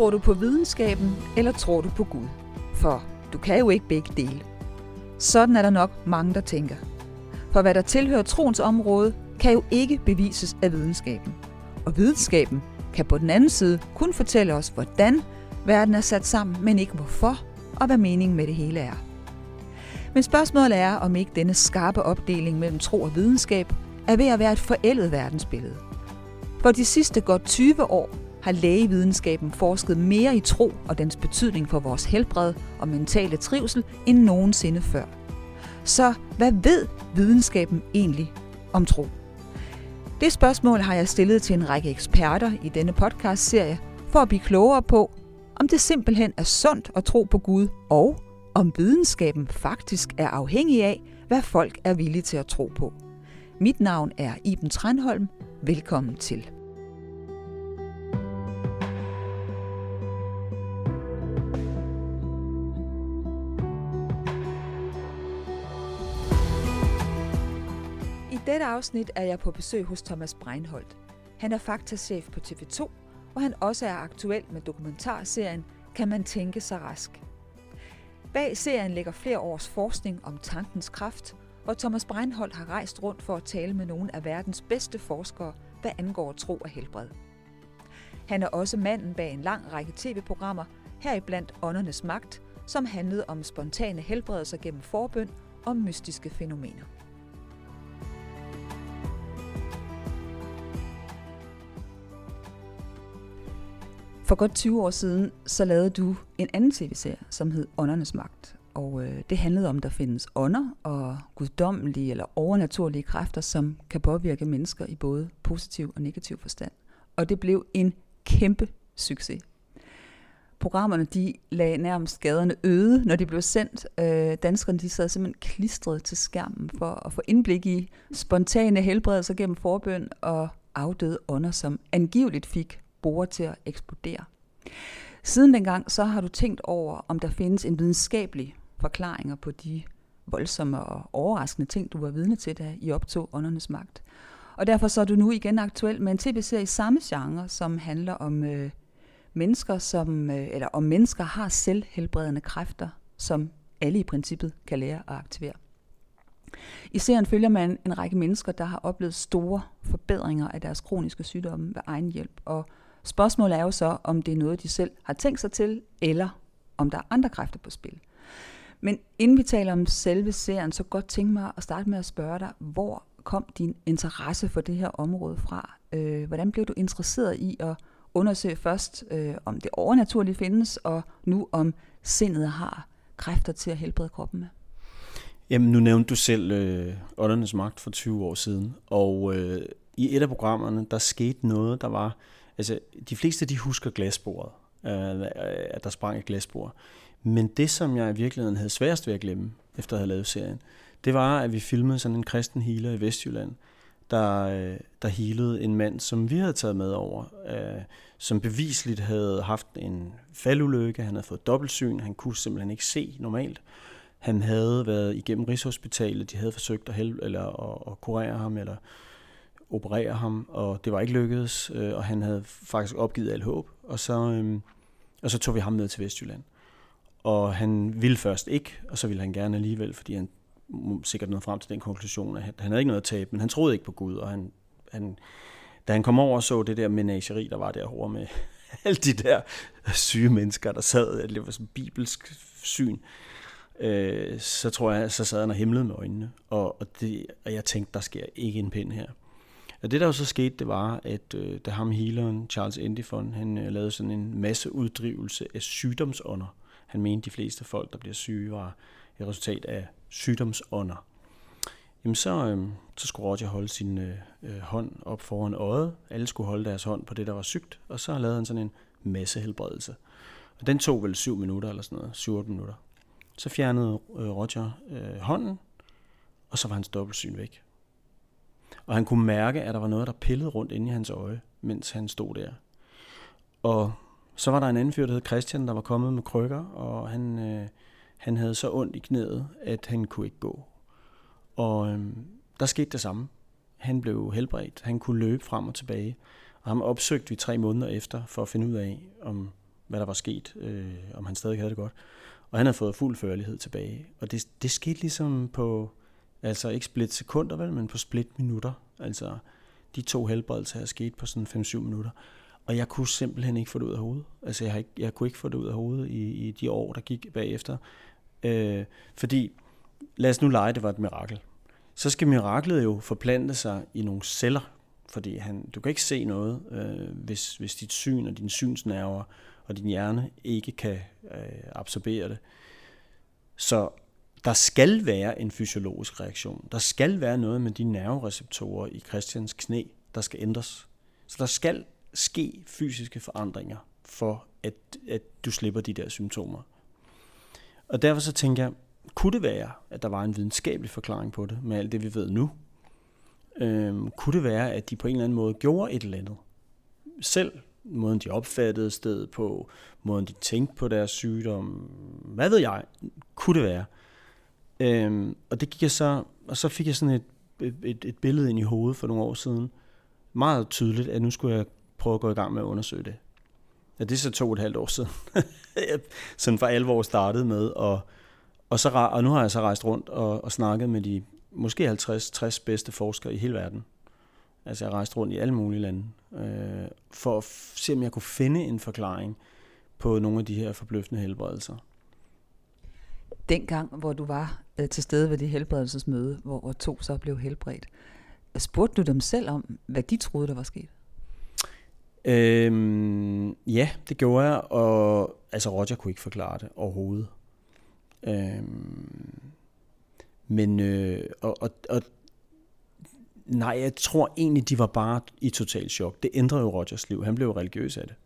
Tror du på videnskaben, eller tror du på Gud? For du kan jo ikke begge dele. Sådan er der nok mange, der tænker. For hvad der tilhører troens område, kan jo ikke bevises af videnskaben. Og videnskaben kan på den anden side kun fortælle os, hvordan verden er sat sammen, men ikke hvorfor og hvad meningen med det hele er. Men spørgsmålet er, om ikke denne skarpe opdeling mellem tro og videnskab er ved at være et forældet verdensbillede. For de sidste godt 20 år har lægevidenskaben forsket mere i tro og dens betydning for vores helbred og mentale trivsel end nogensinde før. Så hvad ved videnskaben egentlig om tro? Det spørgsmål har jeg stillet til en række eksperter i denne podcast-serie for at blive klogere på, om det simpelthen er sundt at tro på Gud, og om videnskaben faktisk er afhængig af, hvad folk er villige til at tro på. Mit navn er Iben Tranholm. Velkommen til. Dette afsnit er jeg på besøg hos Thomas Breinholt. Han er faktachef på TV2, hvor han også er aktuel med dokumentarserien Kan man tænke sig rask? Bag serien ligger flere års forskning om tankens kraft, hvor Thomas Breinholt har rejst rundt for at tale med nogle af verdens bedste forskere, hvad angår tro og helbred. Han er også manden bag en lang række tv-programmer, heriblandt Åndernes Magt, som handlede om spontane helbredelser gennem forbøn og mystiske fænomener. For godt 20 år siden, så lavede du en anden tv-serie, som hed Åndernes Magt. Og øh, det handlede om, at der findes ånder og guddommelige eller overnaturlige kræfter, som kan påvirke mennesker i både positiv og negativ forstand. Og det blev en kæmpe succes. Programmerne de lagde nærmest skaderne øde, når de blev sendt. Øh, danskerne de sad simpelthen klistret til skærmen for at få indblik i spontane helbredelser gennem forbøn og afdøde ånder, som angiveligt fik borer til at eksplodere. Siden dengang så har du tænkt over, om der findes en videnskabelig forklaringer på de voldsomme og overraskende ting, du var vidne til, da I optog åndernes magt. Og derfor så er du nu igen aktuel med en tv-serie i samme genre, som handler om øh, mennesker, som, øh, eller om mennesker har selvhelbredende kræfter, som alle i princippet kan lære at aktivere. I serien følger man en række mennesker, der har oplevet store forbedringer af deres kroniske sygdomme ved egen hjælp, og Spørgsmålet er jo så, om det er noget, de selv har tænkt sig til, eller om der er andre kræfter på spil. Men inden vi taler om selve serien, så godt tænke mig at starte med at spørge dig, hvor kom din interesse for det her område fra? Øh, hvordan blev du interesseret i at undersøge først, øh, om det overnaturlige findes, og nu om sindet har kræfter til at helbrede kroppen med? Jamen, nu nævnte du selv øh, åndernes magt for 20 år siden, og øh, i et af programmerne, der skete noget, der var Altså, de fleste de husker glasbordet, øh, øh, at der sprang et glasbord. Men det, som jeg i virkeligheden havde sværest ved at glemme, efter at have lavet serien, det var, at vi filmede sådan en kristen healer i Vestjylland, der, øh, der healede en mand, som vi havde taget med over, øh, som bevisligt havde haft en faldulykke, han havde fået dobbeltsyn, han kunne simpelthen ikke se normalt. Han havde været igennem Rigshospitalet, de havde forsøgt at, help, eller at, at kurere ham, eller operere ham, og det var ikke lykkedes, øh, og han havde faktisk opgivet alt håb. Og så, øh, og så tog vi ham ned til Vestjylland. Og han ville først ikke, og så ville han gerne alligevel, fordi han sikkert nåede frem til den konklusion, at han havde ikke noget at tabe, men han troede ikke på Gud, og han, han, da han kom over og så det der menageri, der var derovre med alle de der syge mennesker, der sad, det var sådan bibelsk syn, øh, så tror jeg, så sad han og himlede med øjnene, og, og, det, og jeg tænkte, der sker ikke en pind her. Og det der jo så skete, det var, at øh, da ham healeren, Charles Endifon, han øh, lavede sådan en masse uddrivelse af sygdomsånder. Han mente, de fleste folk, der bliver syge, var et resultat af sygdomsånder. Jamen så, øh, så skulle Roger holde sin øh, øh hånd op foran øjet. Alle skulle holde deres hånd på det, der var sygt. Og så lavede han sådan en masse helbredelse. Og den tog vel 7 minutter eller sådan noget, 7 minutter. Så fjernede øh, Roger øh, hånden, og så var hans dobbeltsyn væk. Og han kunne mærke, at der var noget, der pillede rundt inde i hans øje, mens han stod der. Og så var der en anden fyr, der hed Christian, der var kommet med krykker, og han, øh, han havde så ondt i knæet, at han kunne ikke gå. Og øh, der skete det samme. Han blev helbredt. Han kunne løbe frem og tilbage. Og ham opsøgte vi tre måneder efter, for at finde ud af, om hvad der var sket, øh, om han stadig havde det godt. Og han havde fået fuld førlighed tilbage. Og det, det skete ligesom på, altså ikke split sekunder vel, men på split minutter. Altså de to helbredelser er sket på sådan 5-7 minutter. Og jeg kunne simpelthen ikke få det ud af hovedet. Altså jeg, har ikke, jeg kunne ikke få det ud af hovedet i, i de år, der gik bagefter. Øh, fordi, lad os nu lege, det var et mirakel. Så skal miraklet jo forplante sig i nogle celler, fordi han, du kan ikke se noget, øh, hvis, hvis dit syn og dine synsnerver og din hjerne ikke kan øh, absorbere det. Så der skal være en fysiologisk reaktion. Der skal være noget med de nervereceptorer i Christians knæ, der skal ændres. Så der skal ske fysiske forandringer for, at, at du slipper de der symptomer. Og derfor så tænker jeg, kunne det være, at der var en videnskabelig forklaring på det, med alt det, vi ved nu? Øhm, kunne det være, at de på en eller anden måde gjorde et eller andet? Selv måden, de opfattede stedet på, måden, de tænkte på deres sygdom, hvad ved jeg, kunne det være? Øhm, og det gik jeg så, og så fik jeg sådan et, et, et billede ind i hovedet for nogle år siden, meget tydeligt, at nu skulle jeg prøve at gå i gang med at undersøge det. Ja, det er så to og et halvt år siden. sådan for alvor startede med, og, og, så, og nu har jeg så rejst rundt og, og snakket med de måske 50-60 bedste forskere i hele verden. Altså jeg har rejst rundt i alle mulige lande, øh, for at se, om jeg kunne finde en forklaring på nogle af de her forbløffende helbredelser. Dengang, hvor du var øh, til stede ved det helbredelsesmøde, hvor, to så blev helbredt, spurgte du dem selv om, hvad de troede, der var sket? Øhm, ja, det gjorde jeg, og altså Roger kunne ikke forklare det overhovedet. Øhm, men, øh, og, og, og nej, jeg tror egentlig, de var bare i total chok. Det ændrede jo Rogers liv. Han blev religiøs af det.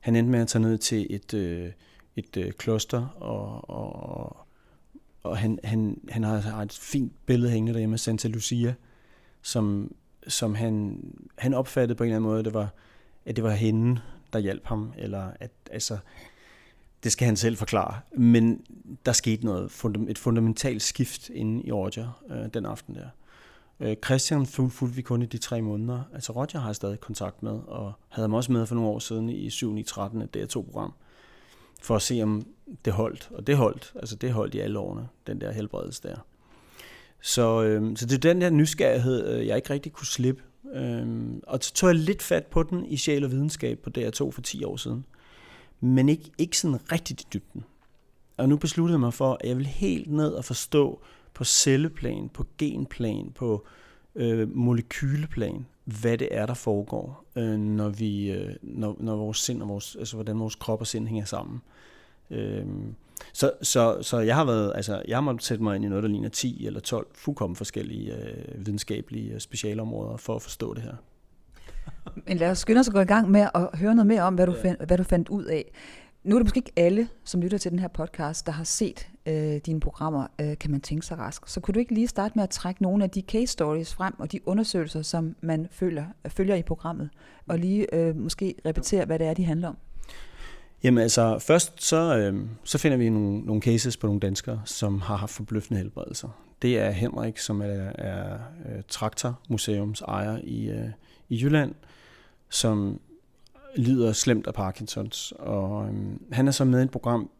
Han endte med at tage ned til et, øh, et øh, kloster, og, og, og han, han, han har altså et fint billede hængende derhjemme af Santa Lucia, som, som han, han opfattede på en eller anden måde, det var, at det var hende, der hjalp ham, eller at altså, det skal han selv forklare. Men der skete noget, et fundamentalt skift inde i Roger øh, den aften der. Øh, Christian fulgte vi kun i de tre måneder. Altså Roger har jeg stadig kontakt med, og havde ham også med for nogle år siden i 7 13 et DR2-program, for at se om det holdt. Og det holdt, altså det holdt i alle årene, den der helbredelse der. Så, øh, så det er den der nysgerrighed, øh, jeg ikke rigtig kunne slippe. Øh, og så tog jeg lidt fat på den i Sjæl og Videnskab på DR2 for 10 år siden. Men ikke, ikke sådan rigtig i dybden. Og nu besluttede jeg mig for, at jeg vil helt ned og forstå på celleplan, på genplan, på øh, molekyleplan, hvad det er, der foregår, øh, når, vi, øh, når, når vores sind og vores, altså hvordan vores krop og sind hænger sammen. Øh, så, så, så jeg har været, altså jeg har måttet sætte mig ind i noget, der ligner 10 eller 12 fuldkommen forskellige øh, videnskabelige øh, specialområder for at forstå det her. Men lad os skynde os at gå i gang med at høre noget mere om, hvad du, ja. fandt, hvad du fandt ud af. Nu er det måske ikke alle, som lytter til den her podcast, der har set øh, dine programmer, øh, kan man tænke sig rask. Så kunne du ikke lige starte med at trække nogle af de case stories frem, og de undersøgelser, som man følger, følger i programmet, og lige øh, måske repetere, hvad det er, de handler om? Jamen altså, først så, øh, så finder vi nogle, nogle cases på nogle danskere, som har haft forbløffende helbredelser. Det er Henrik, som er, er øh, Traktormuseums ejer i, øh, i Jylland, som lider slemt af Parkinsons. Og øh, han er så med i et program,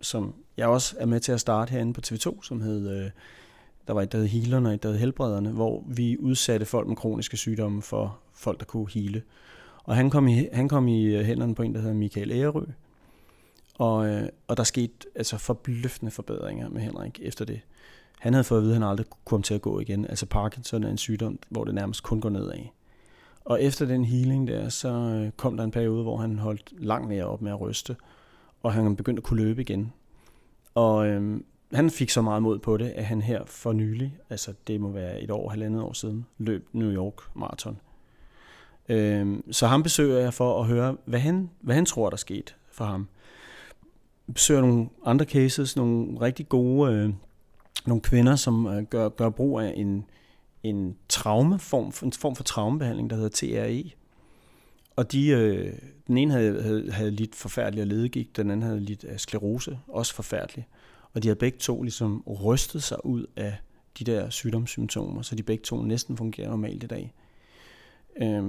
som jeg også er med til at starte herinde på TV2, som hed, øh, der var et, der hed Healerne og et, der hed Helbrederne, hvor vi udsatte folk med kroniske sygdomme for folk, der kunne hele. Og han kom i, han kom i øh, hænderne på en, der hedder Michael Ærø, og, øh, og der skete altså forbløffende forbedringer med Henrik efter det. Han havde fået at vide, at han aldrig kunne komme til at gå igen. Altså Parkinson er en sygdom, hvor det nærmest kun går nedad. Og efter den healing der, så øh, kom der en periode, hvor han holdt langt mere op med at ryste, og han begyndte at kunne løbe igen. Og øhm, han fik så meget mod på det, at han her for nylig, altså det må være et år, halvandet år siden, løb New York Marathon. Øhm, så ham besøger jeg for at høre, hvad han, hvad han tror, der skete for ham besøger nogle andre cases, nogle rigtig gode, øh, nogle kvinder, som øh, gør, gør brug af en, en traumeform, en form for traumebehandling, der hedder TRE. Og de, øh, den ene havde, havde, havde lidt forfærdelig af ledegigt, den anden havde lidt af sklerose, også forfærdelig. Og de havde begge to ligesom rystet sig ud af de der sygdomssymptomer, så de begge to næsten fungerer normalt i dag. Øh,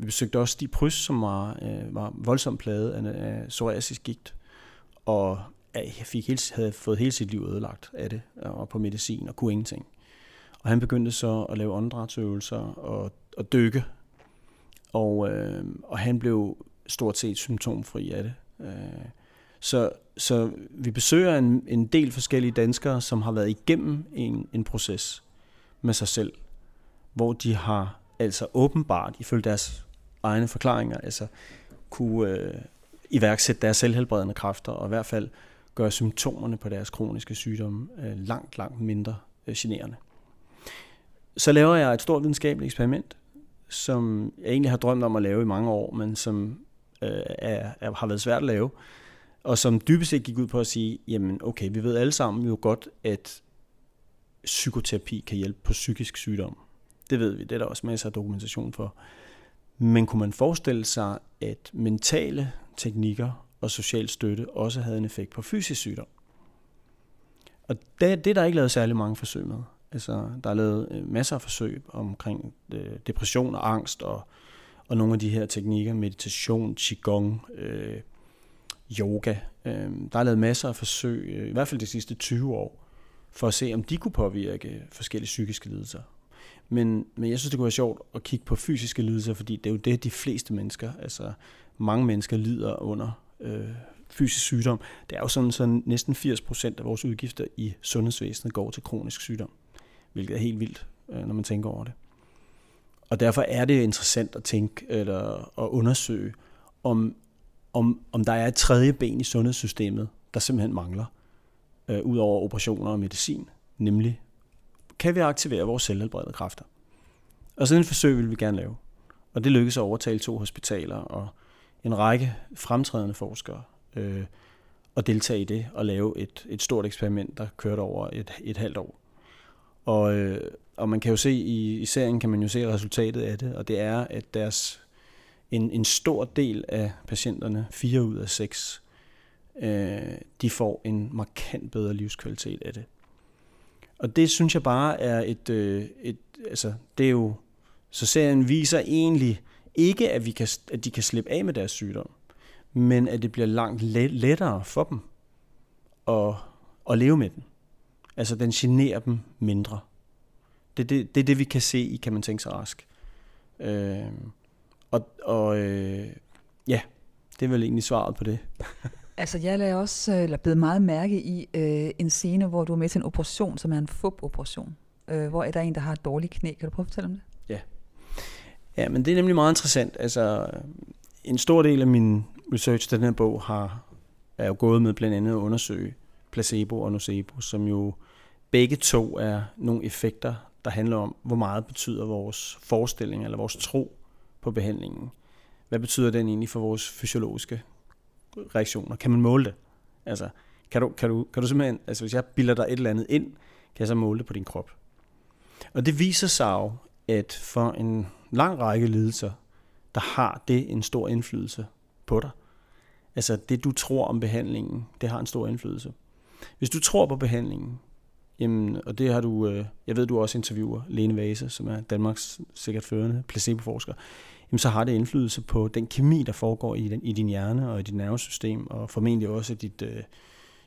vi besøgte også de Prys, som var, øh, var voldsomt plaget af, af psoriasis gigt, og jeg fik hele, havde fået hele sit liv ødelagt af det, øh, og på medicin, og kunne ingenting. Og han begyndte så at lave åndedrætsøvelser og, og dykke, og, øh, og han blev stort set symptomfri af det. Øh, så, så vi besøger en, en del forskellige danskere, som har været igennem en, en proces med sig selv, hvor de har altså åbenbart, ifølge deres egne forklaringer, altså kunne øh, iværksætte deres selvhelbredende kræfter, og i hvert fald gøre symptomerne på deres kroniske sygdomme øh, langt, langt mindre øh, generende. Så laver jeg et stort videnskabeligt eksperiment, som jeg egentlig har drømt om at lave i mange år, men som øh, er, er, har været svært at lave, og som dybest set gik ud på at sige, jamen okay, vi ved alle sammen jo godt, at psykoterapi kan hjælpe på psykisk sygdom. Det ved vi, det er der også masser af dokumentation for. Men kunne man forestille sig, at mentale teknikker og social støtte også havde en effekt på fysisk sygdom? Og det, det er der ikke lavet særlig mange forsøg med. Altså, der er lavet øh, masser af forsøg omkring øh, depression og angst og, og nogle af de her teknikker, meditation, qigong, øh, yoga. Øh, der er lavet masser af forsøg, øh, i hvert fald de sidste 20 år, for at se, om de kunne påvirke forskellige psykiske lidelser. Men, men jeg synes, det kunne være sjovt at kigge på fysiske lidelser, fordi det er jo det, de fleste mennesker, altså mange mennesker lider under øh, fysisk sygdom. Det er jo sådan, så næsten 80% af vores udgifter i sundhedsvæsenet går til kronisk sygdom, hvilket er helt vildt, øh, når man tænker over det. Og derfor er det interessant at tænke eller at undersøge, om, om, om der er et tredje ben i sundhedssystemet, der simpelthen mangler, øh, ud over operationer og medicin, nemlig kan vi aktivere vores selvhelbredende kræfter. Og sådan et forsøg vil vi gerne lave. Og det lykkedes at overtale to hospitaler og en række fremtrædende forskere øh, at deltage i det og lave et, et stort eksperiment, der kørte over et, et halvt år. Og, øh, og man kan jo se i, i serien, kan man jo se resultatet af det, og det er, at deres en, en stor del af patienterne, fire ud af seks, øh, de får en markant bedre livskvalitet af det. Og det synes jeg bare er et, øh, et altså det er jo, så serien viser egentlig ikke, at, vi kan, at de kan slippe af med deres sygdom, men at det bliver langt lettere for dem at, at leve med den. Altså den generer dem mindre. Det er det, det, er det vi kan se i, kan man tænke sig rask. Øh, og og øh, ja, det er vel egentlig svaret på det. Altså, jeg lagde også, øh, eller blevet meget mærke i øh, en scene, hvor du er med til en operation, som er en FUB-operation. Øh, hvor er der en, der har et dårligt knæ. Kan du prøve at fortælle om det? Ja. Men det er nemlig meget interessant. Altså, en stor del af min research til den her bog har, er jo gået med blandt andet at undersøge placebo og nocebo, som jo begge to er nogle effekter, der handler om, hvor meget betyder vores forestilling eller vores tro på behandlingen. Hvad betyder den egentlig for vores fysiologiske reaktioner? Kan man måle det? Altså, kan du, kan du, kan du simpelthen, altså hvis jeg bilder dig et eller andet ind, kan jeg så måle det på din krop? Og det viser sig jo, at for en lang række lidelser, der har det en stor indflydelse på dig. Altså det, du tror om behandlingen, det har en stor indflydelse. Hvis du tror på behandlingen, jamen, og det har du, øh, jeg ved, du også interviewer Lene Vase, som er Danmarks sikkert førende placeboforsker, jamen, så har det indflydelse på den kemi, der foregår i, den, i din hjerne og i dit nervesystem, og formentlig også i dit, øh,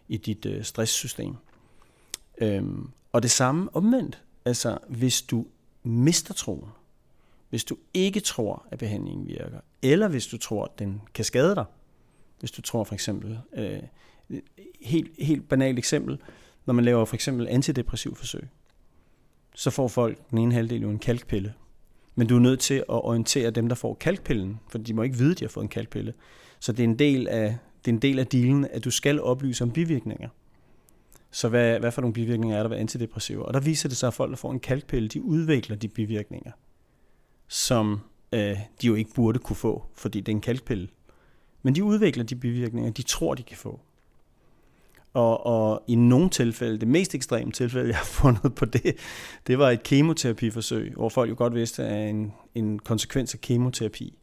i dit øh, stresssystem. Øhm, og det samme omvendt. Altså, hvis du mister troen, hvis du ikke tror, at behandlingen virker, eller hvis du tror, at den kan skade dig, hvis du tror for eksempel, øh, helt, helt banalt eksempel, når man laver for eksempel antidepressiv forsøg, så får folk den ene halvdel jo en kalkpille. Men du er nødt til at orientere dem, der får kalkpillen, for de må ikke vide, at de har fået en kalkpille. Så det er en del af, det er en del af dealen, at du skal oplyse om bivirkninger. Så hvad, hvad for nogle bivirkninger er der ved antidepressiver? Og der viser det sig, at folk, der får en kalkpille, de udvikler de bivirkninger, som øh, de jo ikke burde kunne få, fordi det er en kalkpille. Men de udvikler de bivirkninger, de tror, de kan få. Og, og i nogle tilfælde, det mest ekstreme tilfælde, jeg har fundet på det, det var et kemoterapiforsøg, hvor folk jo godt vidste, at en, en konsekvens af kemoterapi,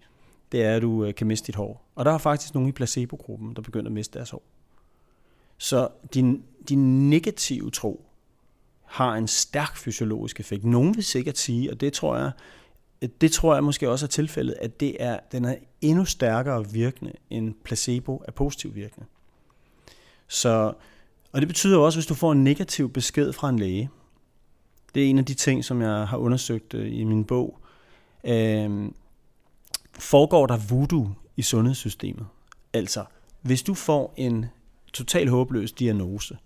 det er, at du øh, kan miste dit hår. Og der er faktisk nogle i placebo-gruppen, der begynder at miste deres hår. Så din, din negative tro har en stærk fysiologisk effekt. Nogen vil sikkert sige, og det tror jeg det tror jeg måske også er tilfældet, at det er, den er endnu stærkere virkende end placebo er positiv virkende. Så, og det betyder også, hvis du får en negativ besked fra en læge, det er en af de ting, som jeg har undersøgt øh, i min bog, øh, foregår der voodoo i sundhedssystemet. Altså, hvis du får en total håbløs diagnose,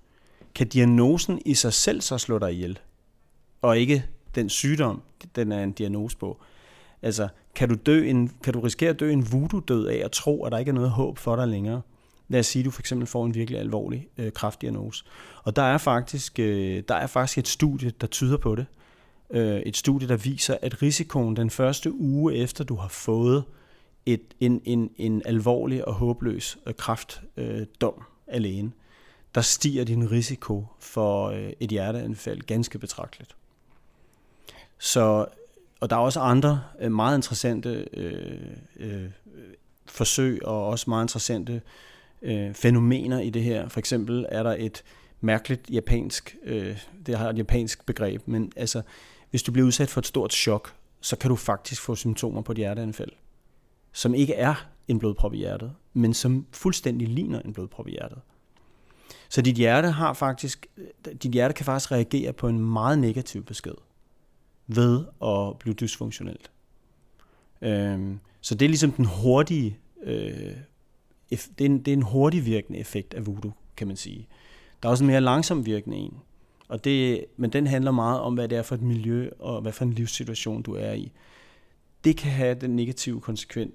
kan diagnosen i sig selv så slå dig ihjel, og ikke den sygdom, den er en diagnose på. Altså, kan du, dø en, kan du risikere at dø en voodoo-død af at tro, at der ikke er noget håb for dig længere? Lad os sige, at du for eksempel får en virkelig alvorlig øh, kraftdiagnose. Og der er, faktisk, øh, der er faktisk et studie, der tyder på det. Øh, et studie, der viser, at risikoen den første uge efter, du har fået et, en, en, en alvorlig og håbløs øh, kraftdom øh, alene, der stiger din risiko for øh, et hjerteanfald ganske betragteligt. Så, og der er også andre øh, meget interessante øh, øh, forsøg og også meget interessante øh, fænomener i det her. For eksempel er der et mærkeligt japansk, øh, det har et japansk begreb, men altså, hvis du bliver udsat for et stort chok, så kan du faktisk få symptomer på et hjerteanfald, som ikke er en blodprop i hjertet, men som fuldstændig ligner en blodprop i hjertet. Så dit hjerte har faktisk, dit hjerte kan faktisk reagere på en meget negativ besked ved at blive dysfunktionelt. Øhm, så det er ligesom den hurtige, øh, det, er en, det er en hurtig virkende effekt af voodoo, kan man sige. Der er også en mere langsom virkende en, og det, men den handler meget om, hvad det er for et miljø, og hvad for en livssituation du er i. Det kan have den negative konsekvens,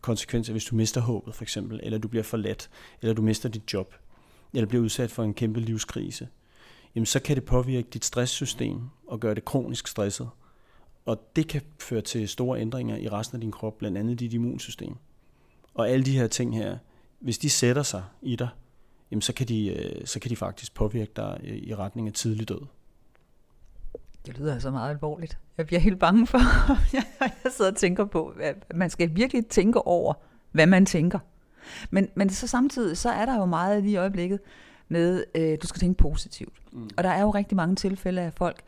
konsekvenser, hvis du mister håbet for eksempel, eller du bliver forladt, eller du mister dit job, eller bliver udsat for en kæmpe livskrise jamen så kan det påvirke dit stresssystem og gøre det kronisk stresset. Og det kan føre til store ændringer i resten af din krop, blandt andet dit immunsystem. Og alle de her ting her, hvis de sætter sig i dig, jamen så kan de, øh, så kan de faktisk påvirke dig øh, i retning af tidlig død. Det lyder altså meget alvorligt. Jeg bliver helt bange for, jeg sidder og tænker på, at man skal virkelig tænke over, hvad man tænker. Men, men så samtidig, så er der jo meget lige i øjeblikket, med, øh, du skal tænke positivt. Mm. Og der er jo rigtig mange tilfælde af folk,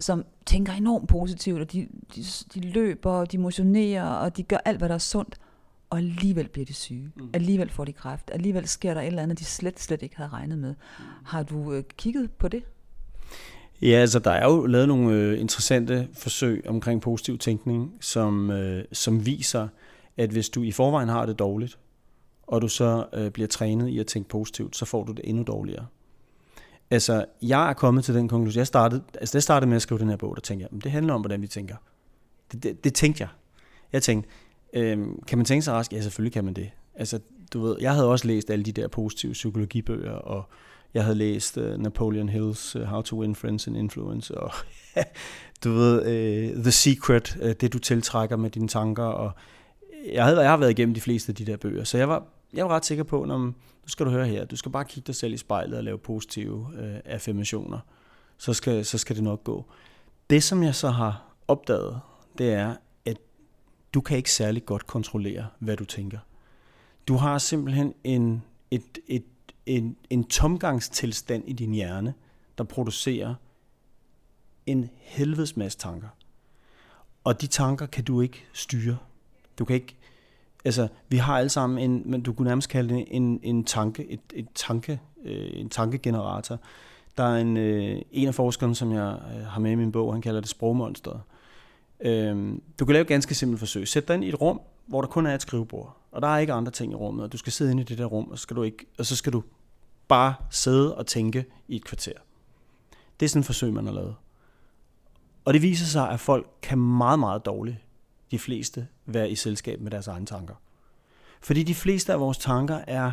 som tænker enormt positivt, og de, de, de løber, og de motionerer, og de gør alt, hvad der er sundt, og alligevel bliver de syge. Mm. Alligevel får de kræft. Alligevel sker der et eller andet, de slet, slet ikke havde regnet med. Mm. Har du øh, kigget på det? Ja, altså der er jo lavet nogle øh, interessante forsøg omkring positiv tænkning, som, øh, som viser, at hvis du i forvejen har det dårligt, og du så øh, bliver trænet i at tænke positivt, så får du det endnu dårligere. Altså, jeg er kommet til den konklusion. Jeg startede, altså, jeg startede med at skrive den her bog, der tænkte jeg, det handler om, hvordan vi tænker. Det, det, det tænkte jeg. Jeg tænkte, øh, kan man tænke sig rask? Ja, selvfølgelig kan man det. Altså, du ved, jeg havde også læst alle de der positive psykologibøger, og jeg havde læst uh, Napoleon Hill's uh, How to Win Friends and Influence, og du ved, uh, The Secret, uh, det du tiltrækker med dine tanker, og jeg, havde, jeg har været igennem de fleste af de der bøger, så jeg var jeg var ret sikker på, når nu skal du høre her, du skal bare kigge dig selv i spejlet og lave positive øh, affirmationer, så skal, så skal det nok gå. Det, som jeg så har opdaget, det er, at du kan ikke særlig godt kontrollere, hvad du tænker. Du har simpelthen en, et, et, en, en tomgangstilstand i din hjerne, der producerer en helvedes masse tanker. Og de tanker kan du ikke styre. Du kan ikke altså, vi har alle sammen en, men du kunne nærmest kalde det en, en tanke, et, et tanke, øh, en tankegenerator. Der er en, øh, en af forskerne, som jeg øh, har med i min bog, han kalder det sprogmonsteret. Øh, du kan lave et ganske simpelt forsøg. Sæt dig ind i et rum, hvor der kun er et skrivebord, og der er ikke andre ting i rummet, og du skal sidde inde i det der rum, og så skal du, ikke, og så skal du bare sidde og tænke i et kvarter. Det er sådan et forsøg, man har lavet. Og det viser sig, at folk kan meget, meget dårligt de fleste være i selskab med deres egne tanker. Fordi de fleste af vores tanker er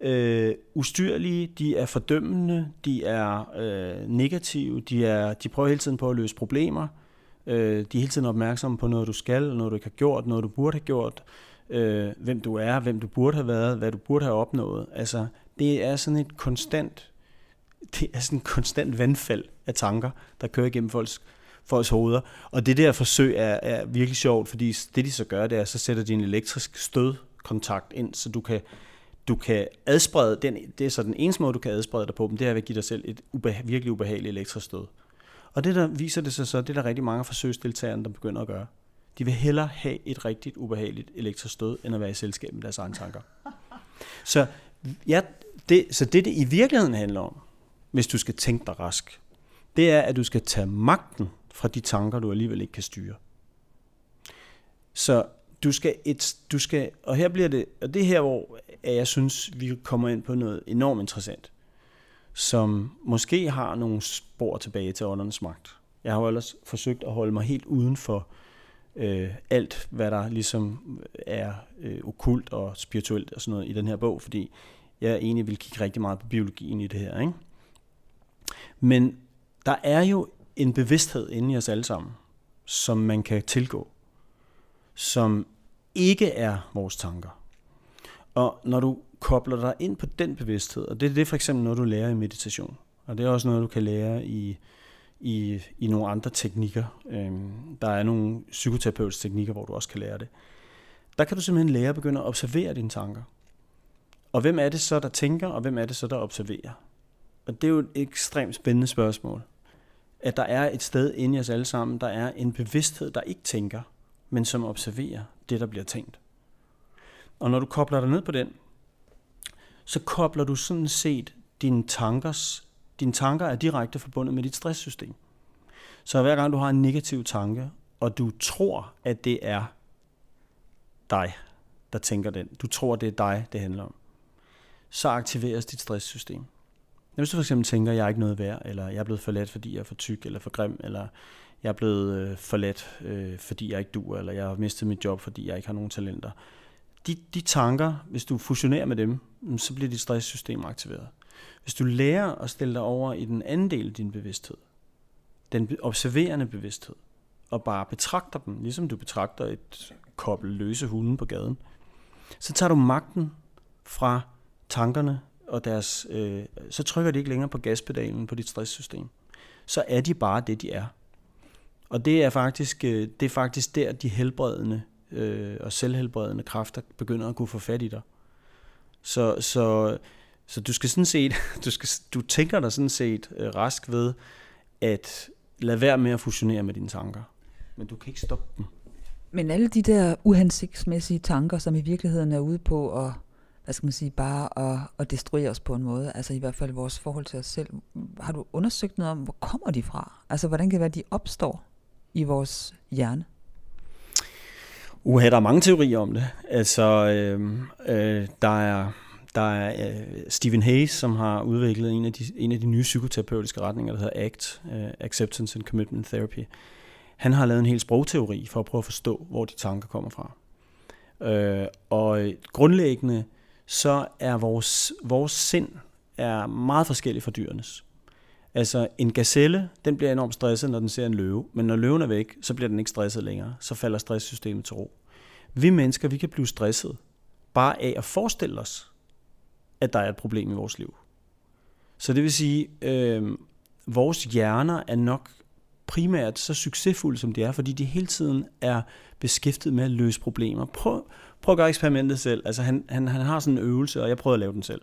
øh, ustyrlige, de er fordømmende, de er øh, negative, de, er, de prøver hele tiden på at løse problemer, øh, de er hele tiden opmærksomme på noget, du skal, noget, du ikke har gjort, noget, du burde have gjort, øh, hvem du er, hvem du burde have været, hvad du burde have opnået. Altså, det er sådan et konstant, det er sådan et konstant vandfald af tanker, der kører igennem folks folks hoveder. Og det der forsøg er, er virkelig sjovt, fordi det de så gør, det er, så sætter de en elektrisk stødkontakt ind, så du kan, du kan adsprede, den, det er så den eneste måde, du kan adsprede dig på dem, det er ved at give dig selv et ubeha- virkelig ubehageligt elektrisk stød. Og det der viser det sig så, det er der rigtig mange forsøgsdeltagere, der begynder at gøre. De vil hellere have et rigtigt ubehageligt elektrisk stød, end at være i selskab med deres egne tanker. Så, ja, det, så det, det i virkeligheden handler om, hvis du skal tænke dig rask, det er, at du skal tage magten fra de tanker, du alligevel ikke kan styre. Så du skal, et, du skal, og her bliver det, og det her, hvor jeg synes, vi kommer ind på noget enormt interessant, som måske har nogle spor tilbage til åndernes magt. Jeg har jo ellers forsøgt at holde mig helt uden for øh, alt, hvad der ligesom er øh, okult og spirituelt og sådan noget i den her bog, fordi jeg egentlig vil kigge rigtig meget på biologien i det her. Ikke? Men der er jo en bevidsthed inde i os alle sammen, som man kan tilgå, som ikke er vores tanker. Og når du kobler dig ind på den bevidsthed, og det er det for eksempel noget, du lærer i meditation, og det er også noget, du kan lære i, i, i nogle andre teknikker. Øhm, der er nogle psykoterapeutiske teknikker, hvor du også kan lære det. Der kan du simpelthen lære at begynde at observere dine tanker. Og hvem er det så, der tænker, og hvem er det så, der observerer? Og det er jo et ekstremt spændende spørgsmål. At der er et sted inde i os alle sammen, der er en bevidsthed, der ikke tænker, men som observerer det, der bliver tænkt. Og når du kobler dig ned på den, så kobler du sådan set dine tankers, dine tanker er direkte forbundet med dit stresssystem. Så hver gang du har en negativ tanke, og du tror, at det er dig, der tænker den, du tror, det er dig, det handler om, så aktiveres dit stresssystem. Hvis du for eksempel tænker, at jeg er ikke noget værd, eller jeg er blevet forladt, fordi jeg er for tyk, eller for grim, eller jeg er blevet øh, forladt, øh, fordi jeg ikke dur, eller jeg har mistet mit job, fordi jeg ikke har nogen talenter. De, de tanker, hvis du fusionerer med dem, så bliver dit stresssystem aktiveret. Hvis du lærer at stille dig over i den anden del af din bevidsthed, den observerende bevidsthed, og bare betragter dem, ligesom du betragter et kobbel løse hunde på gaden, så tager du magten fra tankerne, og deres, øh, så trykker de ikke længere på gaspedalen på dit stresssystem. Så er de bare det, de er. Og det er faktisk, øh, det er faktisk der, de helbredende øh, og selvhelbredende kræfter begynder at kunne få fat i dig. Så, så, så du skal sådan set, du, skal, du tænker dig sådan set øh, rask ved, at lade være med at fusionere med dine tanker. Men du kan ikke stoppe dem. Men alle de der uhensigtsmæssige tanker, som i virkeligheden er ude på at, hvad skal man sige, bare at, at destruere os på en måde, altså i hvert fald vores forhold til os selv, har du undersøgt noget om, hvor kommer de fra? Altså hvordan kan det være, at de opstår i vores hjerne? Uha, der er mange teorier om det. Altså, øh, øh, der er, der er øh, Stephen Hayes, som har udviklet en af, de, en af de nye psykoterapeutiske retninger, der hedder ACT, øh, Acceptance and Commitment Therapy. Han har lavet en hel sprogteori for at prøve at forstå, hvor de tanker kommer fra. Øh, og grundlæggende, så er vores, vores sind er meget forskellig fra dyrenes. Altså en gazelle, den bliver enormt stresset, når den ser en løve, men når løven er væk, så bliver den ikke stresset længere. Så falder stresssystemet til ro. Vi mennesker, vi kan blive stresset bare af at forestille os, at der er et problem i vores liv. Så det vil sige, øh, vores hjerner er nok primært så succesfulde, som de er, fordi de hele tiden er beskæftiget med at løse problemer. Prøv, prøv at gøre eksperimentet selv. Altså han, han, han har sådan en øvelse, og jeg prøver at lave den selv.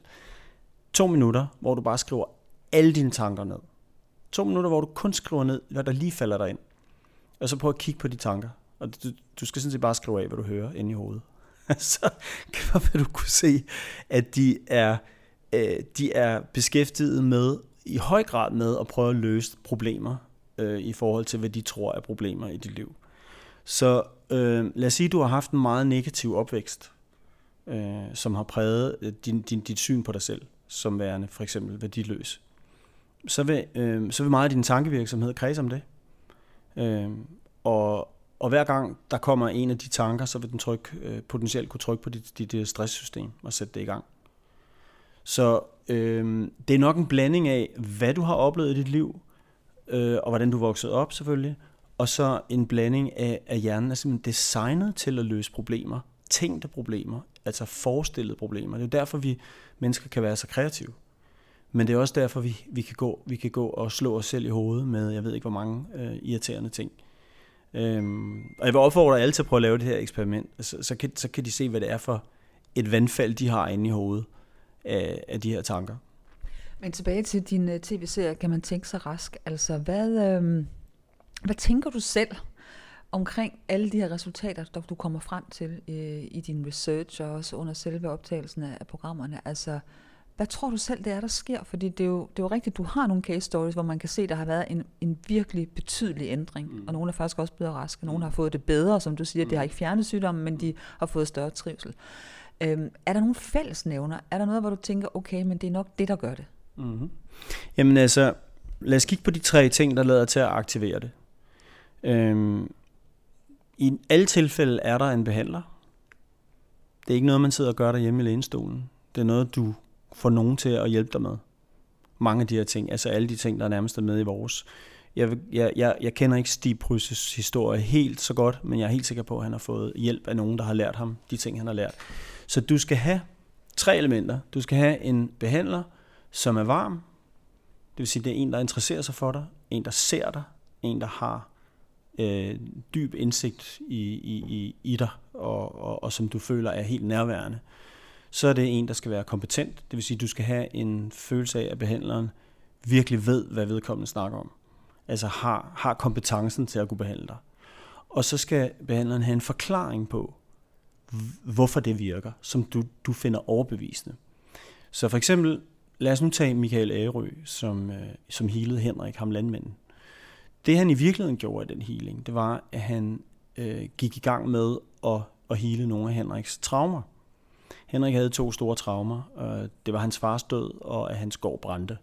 To minutter, hvor du bare skriver alle dine tanker ned. To minutter, hvor du kun skriver ned, hvad der lige falder dig ind. Og så prøv at kigge på de tanker. Og du, du skal sådan set bare skrive af, hvad du hører inde i hovedet. så vil du kunne se, at de er, øh, de er beskæftiget med, i høj grad med at prøve at løse problemer øh, i forhold til, hvad de tror er problemer i dit liv. Så øh, lad os sige, at du har haft en meget negativ opvækst, øh, som har præget øh, din, din, dit syn på dig selv, som værende for eksempel værdiløs så vil, øh, så vil meget af din tankevirksomhed kredse om det. Øh, og, og hver gang der kommer en af de tanker, så vil den tryk, øh, potentielt kunne trykke på dit, dit øh, stresssystem og sætte det i gang. Så øh, det er nok en blanding af, hvad du har oplevet i dit liv, øh, og hvordan du voksede op selvfølgelig, og så en blanding af, at hjernen er simpelthen designet til at løse problemer, tænkte problemer, altså forestillede problemer. Det er derfor, vi mennesker kan være så kreative. Men det er også derfor, vi, vi, kan gå, vi kan gå og slå os selv i hovedet med, jeg ved ikke hvor mange øh, irriterende ting. Øhm, og jeg vil opfordre alle til at prøve at lave det her eksperiment. Så, så, kan, så kan de se, hvad det er for et vandfald, de har inde i hovedet af, af de her tanker. Men tilbage til din uh, tv-serie, kan man tænke sig rask. Altså, hvad, øhm, hvad tænker du selv omkring alle de her resultater, der du kommer frem til øh, i din research og også under selve optagelsen af, af programmerne? Altså, hvad tror du selv, det er, der sker? Fordi det er jo, det er jo rigtigt, du har nogle case stories, hvor man kan se, der har været en, en virkelig betydelig ændring, mm. og nogle er faktisk også blevet raske, nogle har fået det bedre, som du siger, mm. det har ikke fjernet sygdommen, men de har fået større trivsel. Øhm, er der nogle fællesnævner? Er der noget, hvor du tænker, okay, men det er nok det, der gør det? Mm-hmm. Jamen altså, lad os kigge på de tre ting, der lader til at aktivere det. Øhm, I alle tilfælde er der en behandler. Det er ikke noget, man sidder og gør derhjemme i lænestolen. Det er noget, du få nogen til at hjælpe dig med. Mange af de her ting, altså alle de ting, der er nærmest er med i vores. Jeg, jeg, jeg, jeg kender ikke Stig Prysses historie helt så godt, men jeg er helt sikker på, at han har fået hjælp af nogen, der har lært ham de ting, han har lært. Så du skal have tre elementer. Du skal have en behandler, som er varm. Det vil sige, det er en, der interesserer sig for dig, en, der ser dig, en, der har øh, dyb indsigt i, i, i, i dig, og, og, og som du føler er helt nærværende. Så er det en, der skal være kompetent. Det vil sige, at du skal have en følelse af, at behandleren virkelig ved, hvad vedkommende snakker om. Altså har, har kompetencen til at kunne behandle dig. Og så skal behandleren have en forklaring på, hvorfor det virker, som du, du finder overbevisende. Så for eksempel, lad os nu tage Michael Ærø, som, øh, som healede Henrik, ham landmanden. Det han i virkeligheden gjorde i den healing, det var, at han øh, gik i gang med at, at hele nogle af Henriks traumer. Henrik havde to store traumer. Øh, det var hans fars død, og at hans gård brændte.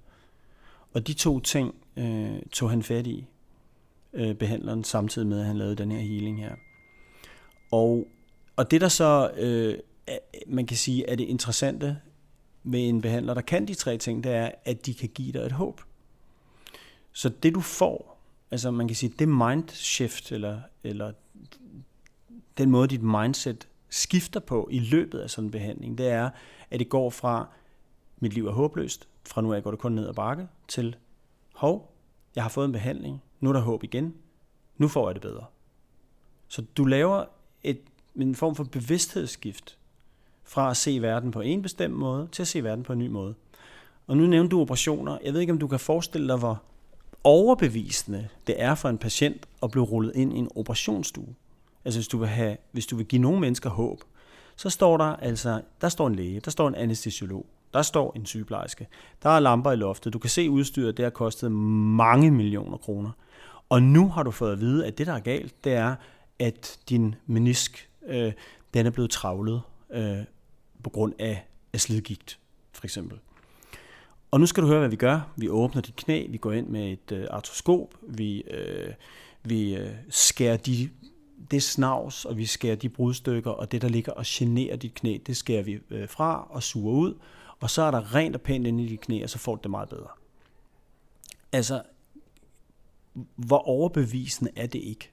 Og de to ting øh, tog han fat i, øh, behandleren, samtidig med, at han lavede den her healing her. Og, og det der så, øh, man kan sige, er det interessante med en behandler, der kan de tre ting, det er, at de kan give dig et håb. Så det du får, altså man kan sige, det mindshift, eller, eller den måde, dit mindset skifter på i løbet af sådan en behandling, det er, at det går fra, mit liv er håbløst, fra nu af går det kun ned ad bakke, til, hov, jeg har fået en behandling, nu er der håb igen, nu får jeg det bedre. Så du laver et, en form for bevidsthedsskift, fra at se verden på en bestemt måde, til at se verden på en ny måde. Og nu nævnte du operationer. Jeg ved ikke, om du kan forestille dig, hvor overbevisende det er for en patient at blive rullet ind i en operationsstue. Altså hvis du vil, have, hvis du vil give nogle mennesker håb, så står der altså, der står en læge, der står en anestesiolog, der står en sygeplejerske, der er lamper i loftet, du kan se udstyret, det har kostet mange millioner kroner. Og nu har du fået at vide, at det, der er galt, det er, at din menisk, øh, den er blevet travlet øh, på grund af, af slidgigt, for eksempel. Og nu skal du høre, hvad vi gør. Vi åbner dit knæ, vi går ind med et øh, artroskop, vi, øh, vi øh, skærer de det snavs, og vi skærer de brudstykker, og det, der ligger og generer dit knæ, det skærer vi øh, fra og suger ud, og så er der rent og pænt inde i dit knæ, og så får du det meget bedre. Altså, hvor overbevisende er det ikke?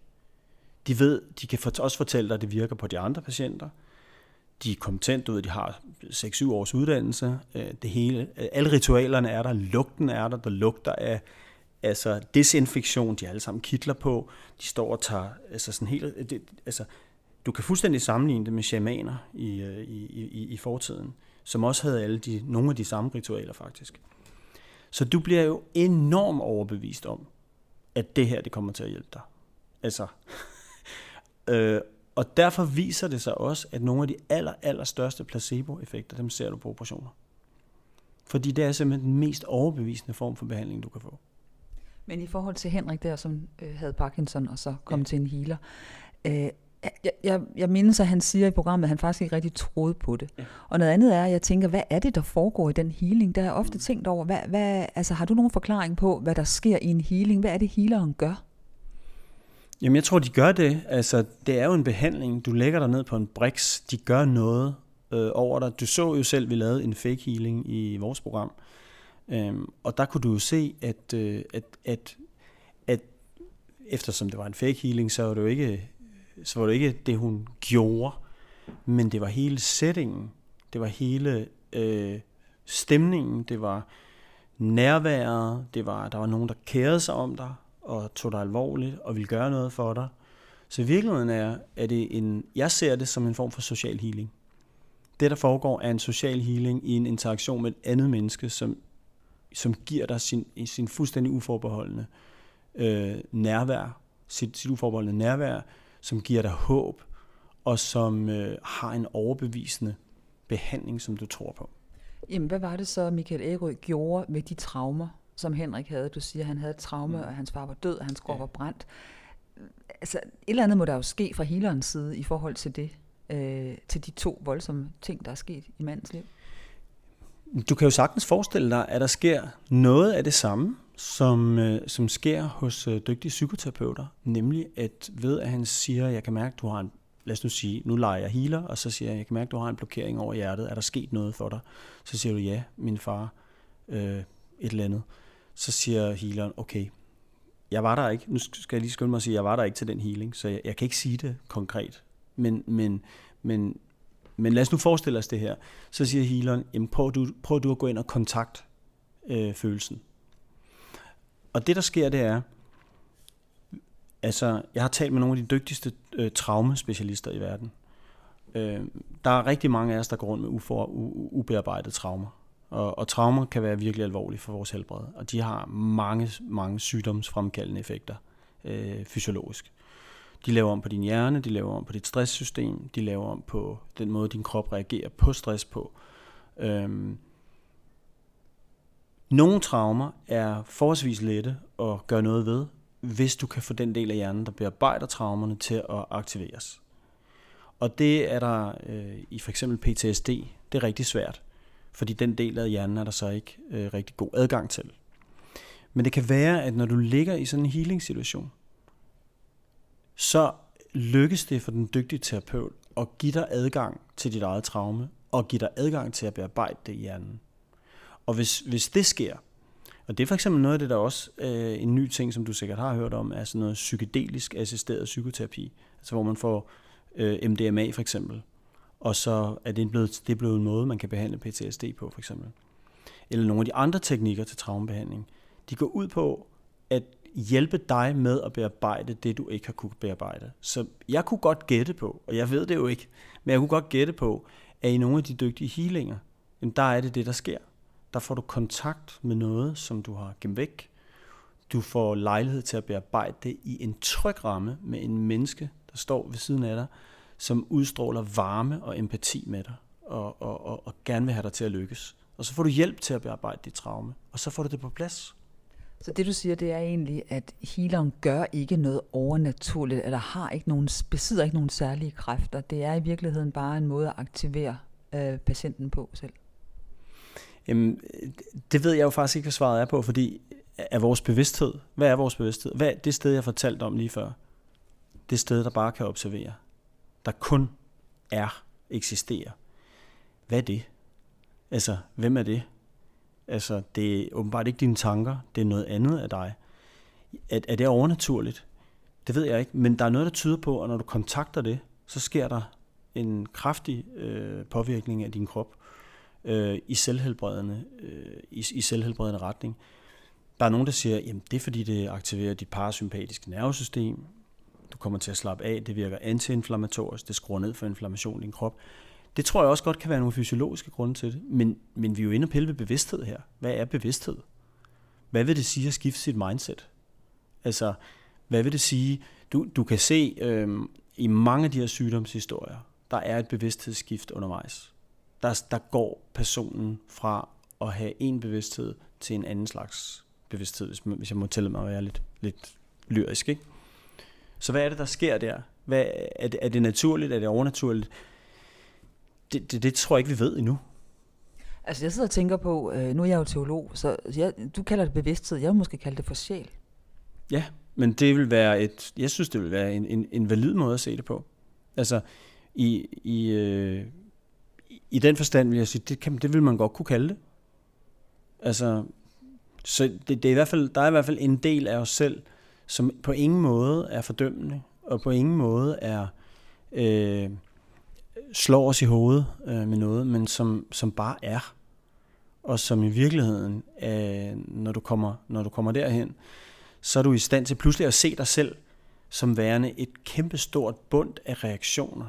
De ved, de kan også fortælle dig, at det virker på de andre patienter. De er kompetente ud, de har 6-7 års uddannelse. Øh, det hele, alle ritualerne er der, lugten er der, der lugter af altså desinfektion, de har alle sammen kitler på, de står og tager, altså sådan helt, det, altså, du kan fuldstændig sammenligne det med shamaner øh, i, i, i, i fortiden, som også havde alle de, nogle af de samme ritualer faktisk. Så du bliver jo enormt overbevist om, at det her, det kommer til at hjælpe dig. Altså, øh, og derfor viser det sig også, at nogle af de aller, aller største placeboeffekter, dem ser du på operationer. Fordi det er simpelthen den mest overbevisende form for behandling, du kan få. Men i forhold til Henrik der, som øh, havde Parkinson og så kom ja. til en healer, øh, jeg, jeg, jeg mindes, at han siger i programmet, at han faktisk ikke rigtig troede på det. Ja. Og noget andet er, at jeg tænker, hvad er det, der foregår i den healing? Der har jeg ofte mm. tænkt over, hvad, hvad, altså, har du nogen forklaring på, hvad der sker i en healing? Hvad er det, healeren gør? Jamen, jeg tror, de gør det. Altså, det er jo en behandling. Du lægger dig ned på en brix. De gør noget øh, over dig. Du så jo selv, vi lavede en fake healing i vores program. Øhm, og der kunne du jo se, at, øh, at, at, at eftersom det var en fake healing, så var det jo ikke, så var det, ikke det, hun gjorde, men det var hele settingen, det var hele øh, stemningen, det var nærværet, det var, der var nogen, der kærede sig om dig, og tog dig alvorligt, og ville gøre noget for dig. Så i virkeligheden er, er det en, jeg ser det som en form for social healing. Det, der foregår, er en social healing i en interaktion med et andet menneske, som som giver dig sin, sin fuldstændig uforbeholdende øh, nærvær, sit, sit uforbeholdende nærvær, som giver dig håb, og som øh, har en overbevisende behandling, som du tror på. Jamen, hvad var det så, Michael Ærø gjorde med de traumer, som Henrik havde? Du siger, at han havde et traume, mm. og hans far var død, og hans gård ja. var brændt. Altså, et eller andet må der jo ske fra healerens side i forhold til det, øh, til de to voldsomme ting, der er sket i mandens liv. Du kan jo sagtens forestille dig, at der sker noget af det samme, som, øh, som sker hos øh, dygtige psykoterapeuter, nemlig at ved at han siger, jeg kan mærke, du har en, lad os nu sige, nu leger jeg healer, og så siger jeg, jeg kan mærke, du har en blokering over hjertet, er der sket noget for dig? Så siger du, ja, min far, øh, et eller andet. Så siger healeren, okay, jeg var der ikke, nu skal jeg lige skynde mig at sige, jeg var der ikke til den healing, så jeg, jeg kan ikke sige det konkret, men, men, men, men lad os nu forestille os det her. Så siger healeren, jamen prøv du, prøv du at gå ind og kontakt øh, følelsen. Og det der sker, det er, altså jeg har talt med nogle af de dygtigste øh, traumespecialister i verden. Øh, der er rigtig mange af os, der går rundt med ufor, u, ubearbejdede traumer. Og, og traumer kan være virkelig alvorlige for vores helbred, og de har mange, mange sygdomsfremkaldende effekter øh, fysiologisk. De laver om på din hjerne, de laver om på dit stresssystem, de laver om på den måde, din krop reagerer på stress på. Øhm, nogle traumer er forholdsvis lette at gøre noget ved, hvis du kan få den del af hjernen, der bearbejder traumerne, til at aktiveres. Og det er der øh, i for eksempel PTSD, det er rigtig svært, fordi den del af hjernen er der så ikke øh, rigtig god adgang til. Men det kan være, at når du ligger i sådan en healing situation, så lykkes det for den dygtige terapeut at give dig adgang til dit eget traume, og give dig adgang til at bearbejde det i hjernen. Og hvis, hvis det sker, og det er for eksempel noget af det, der også øh, en ny ting, som du sikkert har hørt om, er sådan noget psykedelisk assisteret psykoterapi, altså hvor man får øh, MDMA for eksempel, og så er det blevet, det er blevet en måde, man kan behandle PTSD på for eksempel. Eller nogle af de andre teknikker til traumebehandling, de går ud på at hjælpe dig med at bearbejde det, du ikke har kunnet bearbejde. Så jeg kunne godt gætte på, og jeg ved det jo ikke, men jeg kunne godt gætte på, at i nogle af de dygtige healinger, der er det det, der sker. Der får du kontakt med noget, som du har gemt væk. Du får lejlighed til at bearbejde det i en tryg ramme med en menneske, der står ved siden af dig, som udstråler varme og empati med dig, og, og, og, og gerne vil have dig til at lykkes. Og så får du hjælp til at bearbejde dit traume, og så får du det på plads. Så det du siger, det er egentlig, at healeren gør ikke noget overnaturligt, eller har ikke nogen, besidder ikke nogen særlige kræfter. Det er i virkeligheden bare en måde at aktivere øh, patienten på selv. Jamen, det ved jeg jo faktisk ikke, hvad svaret er på, fordi er vores bevidsthed, hvad er vores bevidsthed? Hvad er det sted, jeg fortalte om lige før? Det sted, der bare kan observere. Der kun er, eksisterer. Hvad er det? Altså, hvem er det? Altså, det er åbenbart ikke dine tanker, det er noget andet af dig. Er, er det overnaturligt? Det ved jeg ikke, men der er noget, der tyder på, at når du kontakter det, så sker der en kraftig øh, påvirkning af din krop øh, i, selvhelbredende, øh, i, i selvhelbredende retning. Der er nogen, der siger, at det er fordi, det aktiverer dit parasympatiske nervesystem. Du kommer til at slappe af, det virker antiinflammatorisk, det skruer ned for inflammation i din krop. Det tror jeg også godt kan være nogle fysiologiske grunde til det, men, men vi er jo inde og pille ved bevidsthed her. Hvad er bevidsthed? Hvad vil det sige at skifte sit mindset? Altså, hvad vil det sige? Du, du kan se øhm, i mange af de her sygdomshistorier, der er et bevidsthedsskift undervejs. Der, der går personen fra at have en bevidsthed til en anden slags bevidsthed, hvis, hvis jeg må tælle mig at være lidt, lidt lyrisk. Ikke? Så hvad er det, der sker der? Hvad, er, det, er det naturligt? Er det overnaturligt? Det, det, det tror jeg ikke, vi ved endnu. Altså jeg sidder og tænker på, øh, nu er jeg jo teolog, så jeg, du kalder det bevidsthed, jeg vil måske kalde det for sjæl. Ja, men det vil være et, jeg synes det vil være en, en, en valid måde at se det på. Altså i, i, øh, i den forstand vil jeg sige, det, kan, det vil man godt kunne kalde det. Altså, så det, det er i hvert fald, der er i hvert fald en del af os selv, som på ingen måde er fordømmende, og på ingen måde er... Øh, slår os i hovedet øh, med noget, men som, som bare er. Og som i virkeligheden, øh, når, du kommer, når du kommer derhen, så er du i stand til pludselig at se dig selv som værende et kæmpestort bund af reaktioner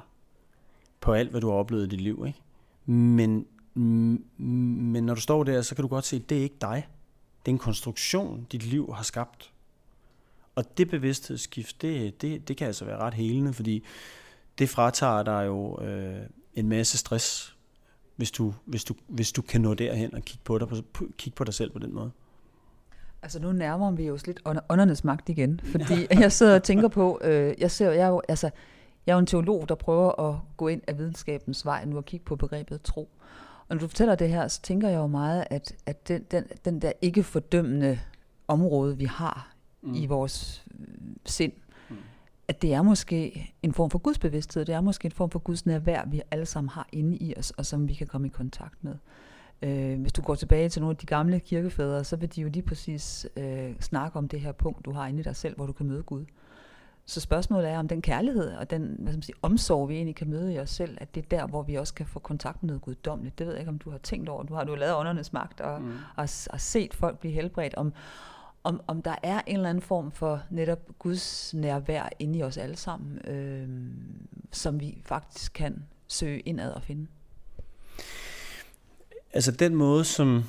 på alt, hvad du har oplevet i dit liv. Ikke? Men, mm, men når du står der, så kan du godt se, at det er ikke dig. det er en konstruktion, dit liv har skabt. Og det bevidsthedsskift, det, det, det kan altså være ret helende, fordi det fratager dig jo øh, en masse stress, hvis du, hvis, du, hvis du kan nå derhen og kigge på, dig, på, kigge på dig selv på den måde. Altså nu nærmer vi os lidt åndernes magt igen, fordi jeg sidder og tænker på, øh, jeg ser, jeg er jo, altså, jeg er jo en teolog, der prøver at gå ind af videnskabens vej nu og kigge på begrebet tro. Og når du fortæller det her, så tænker jeg jo meget, at, at den, den, den der ikke fordømmende område, vi har mm. i vores øh, sind. At det er måske en form for gudsbevidsthed, det er måske en form for Guds nærvær, vi alle sammen har inde i os, og som vi kan komme i kontakt med. Øh, hvis du går tilbage til nogle af de gamle kirkefædre, så vil de jo lige præcis øh, snakke om det her punkt, du har inde i dig selv, hvor du kan møde Gud. Så spørgsmålet er, om den kærlighed og den hvad skal man sige, omsorg, vi egentlig kan møde i os selv, at det er der, hvor vi også kan få kontakt med noget guddommeligt. Det ved jeg ikke, om du har tænkt over. Du har du lavet åndernes magt og, mm. og, og set folk blive helbredt. Om, om, om der er en eller anden form for netop Guds nærvær inde i os alle sammen, øh, som vi faktisk kan søge indad og finde. Altså den måde, som...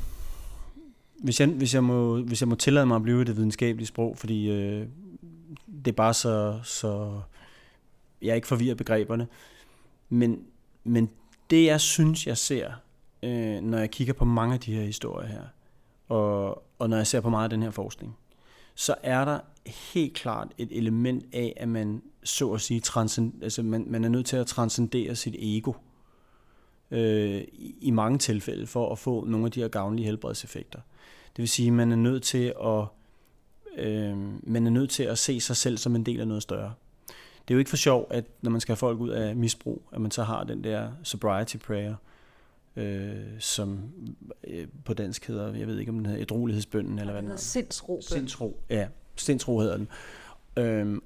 Hvis jeg, hvis jeg, må, hvis jeg må tillade mig at blive i det videnskabelige sprog, fordi øh, det er bare så, så jeg ikke forvirrer begreberne. Men, men det, jeg synes, jeg ser, øh, når jeg kigger på mange af de her historier her, og, og når jeg ser på meget af den her forskning, så er der helt klart et element af, at man så at sige, transcend, altså man, man er nødt til at transcendere sit ego øh, i, i mange tilfælde for at få nogle af de her gavnlige helbredseffekter. Det vil sige, at man er nødt til at øh, man er nødt til at se sig selv som en del af noget større. Det er jo ikke for sjov, at når man skal have folk ud af misbrug, at man så har den der sobriety prayer, øh, som øh, på dansk hedder, jeg ved ikke om den hedder ædrolighedsbønden, eller hvad den hedder. Sindsro. Sindsro, ja. Sindsro hedder den. Øh,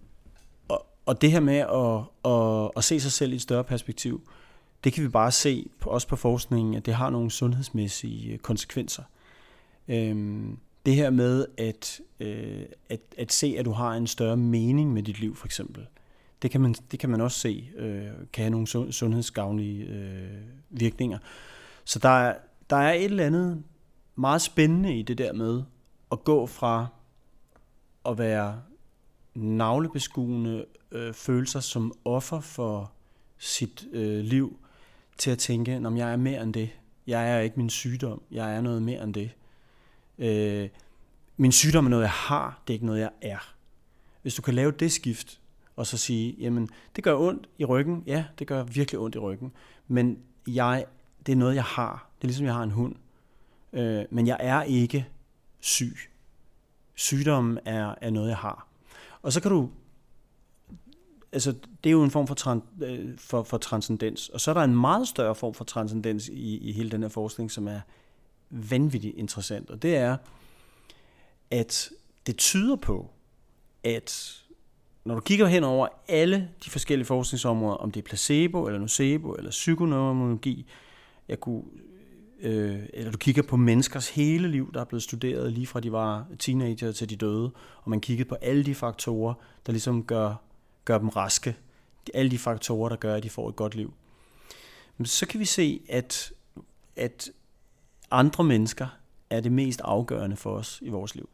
og, og det her med at, at, at se sig selv i et større perspektiv, det kan vi bare se, på, også på forskningen, at det har nogle sundhedsmæssige konsekvenser. Øhm, det her med at, øh, at, at se, at du har en større mening med dit liv, for eksempel, det kan man, det kan man også se, øh, kan have nogle sundhedsgavnlige øh, virkninger. Så der er, der er et eller andet meget spændende i det der med at gå fra at være navlebeskuende øh, følelser som offer for sit øh, liv, til at tænke, om jeg er mere end det. Jeg er ikke min sygdom. Jeg er noget mere end det. Øh, min sygdom er noget, jeg har, det er ikke noget, jeg er. Hvis du kan lave det skift, og så sige, jamen, det gør ondt i ryggen. Ja, det gør virkelig ondt i ryggen. Men jeg, det er noget, jeg har. Det er ligesom, jeg har en hund. Øh, men jeg er ikke syg. Sygdommen er, er noget, jeg har. Og så kan du altså, det er jo en form for, tran, øh, for, for transcendens. Og så er der en meget større form for transcendens i, i hele den her forskning, som er vanvittigt interessant. Og det er, at det tyder på, at når du kigger hen over alle de forskellige forskningsområder, om det er placebo, eller nocebo, eller psykoneurologi, jeg kunne, øh, eller du kigger på menneskers hele liv, der er blevet studeret lige fra de var teenager til de døde, og man kiggede på alle de faktorer, der ligesom gør, gør dem raske, alle de faktorer, der gør, at de får et godt liv. Men så kan vi se, at, at andre mennesker er det mest afgørende for os i vores liv.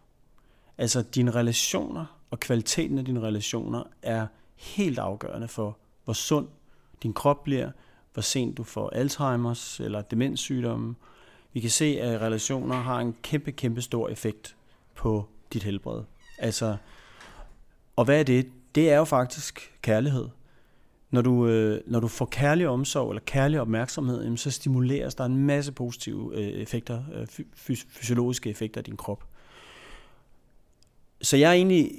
Altså dine relationer og kvaliteten af dine relationer er helt afgørende for, hvor sund din krop bliver, hvor sent du får Alzheimers eller demenssygdomme. Vi kan se, at relationer har en kæmpe, kæmpe stor effekt på dit helbred. Altså, og hvad er det? Det er jo faktisk kærlighed. Når du, øh, når du får kærlig omsorg eller kærlig opmærksomhed, jamen, så stimuleres der en masse positive øh, effekter, øh, fys- fysiologiske effekter af din krop. Så jeg er, egentlig,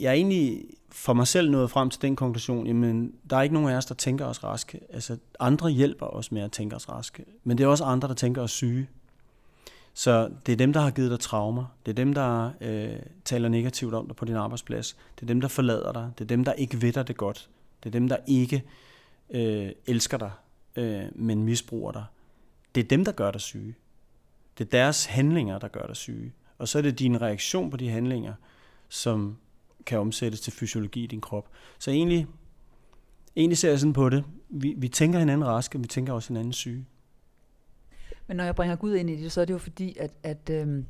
jeg er egentlig for mig selv nået frem til den konklusion, jamen der er ikke nogen af os, der tænker os raske. Altså andre hjælper os med at tænke os raske, men det er også andre, der tænker os syge. Så det er dem, der har givet dig traumer. Det er dem, der øh, taler negativt om dig på din arbejdsplads. Det er dem, der forlader dig. Det er dem, der ikke ved dig det godt. Det er dem, der ikke øh, elsker dig, øh, men misbruger dig. Det er dem, der gør dig syge. Det er deres handlinger, der gør dig syge. Og så er det din reaktion på de handlinger, som kan omsættes til fysiologi i din krop. Så egentlig, egentlig ser jeg sådan på det. Vi, vi tænker hinanden raske, vi tænker også hinanden syge. Men når jeg bringer Gud ind i det, så er det jo fordi, at, at øhm,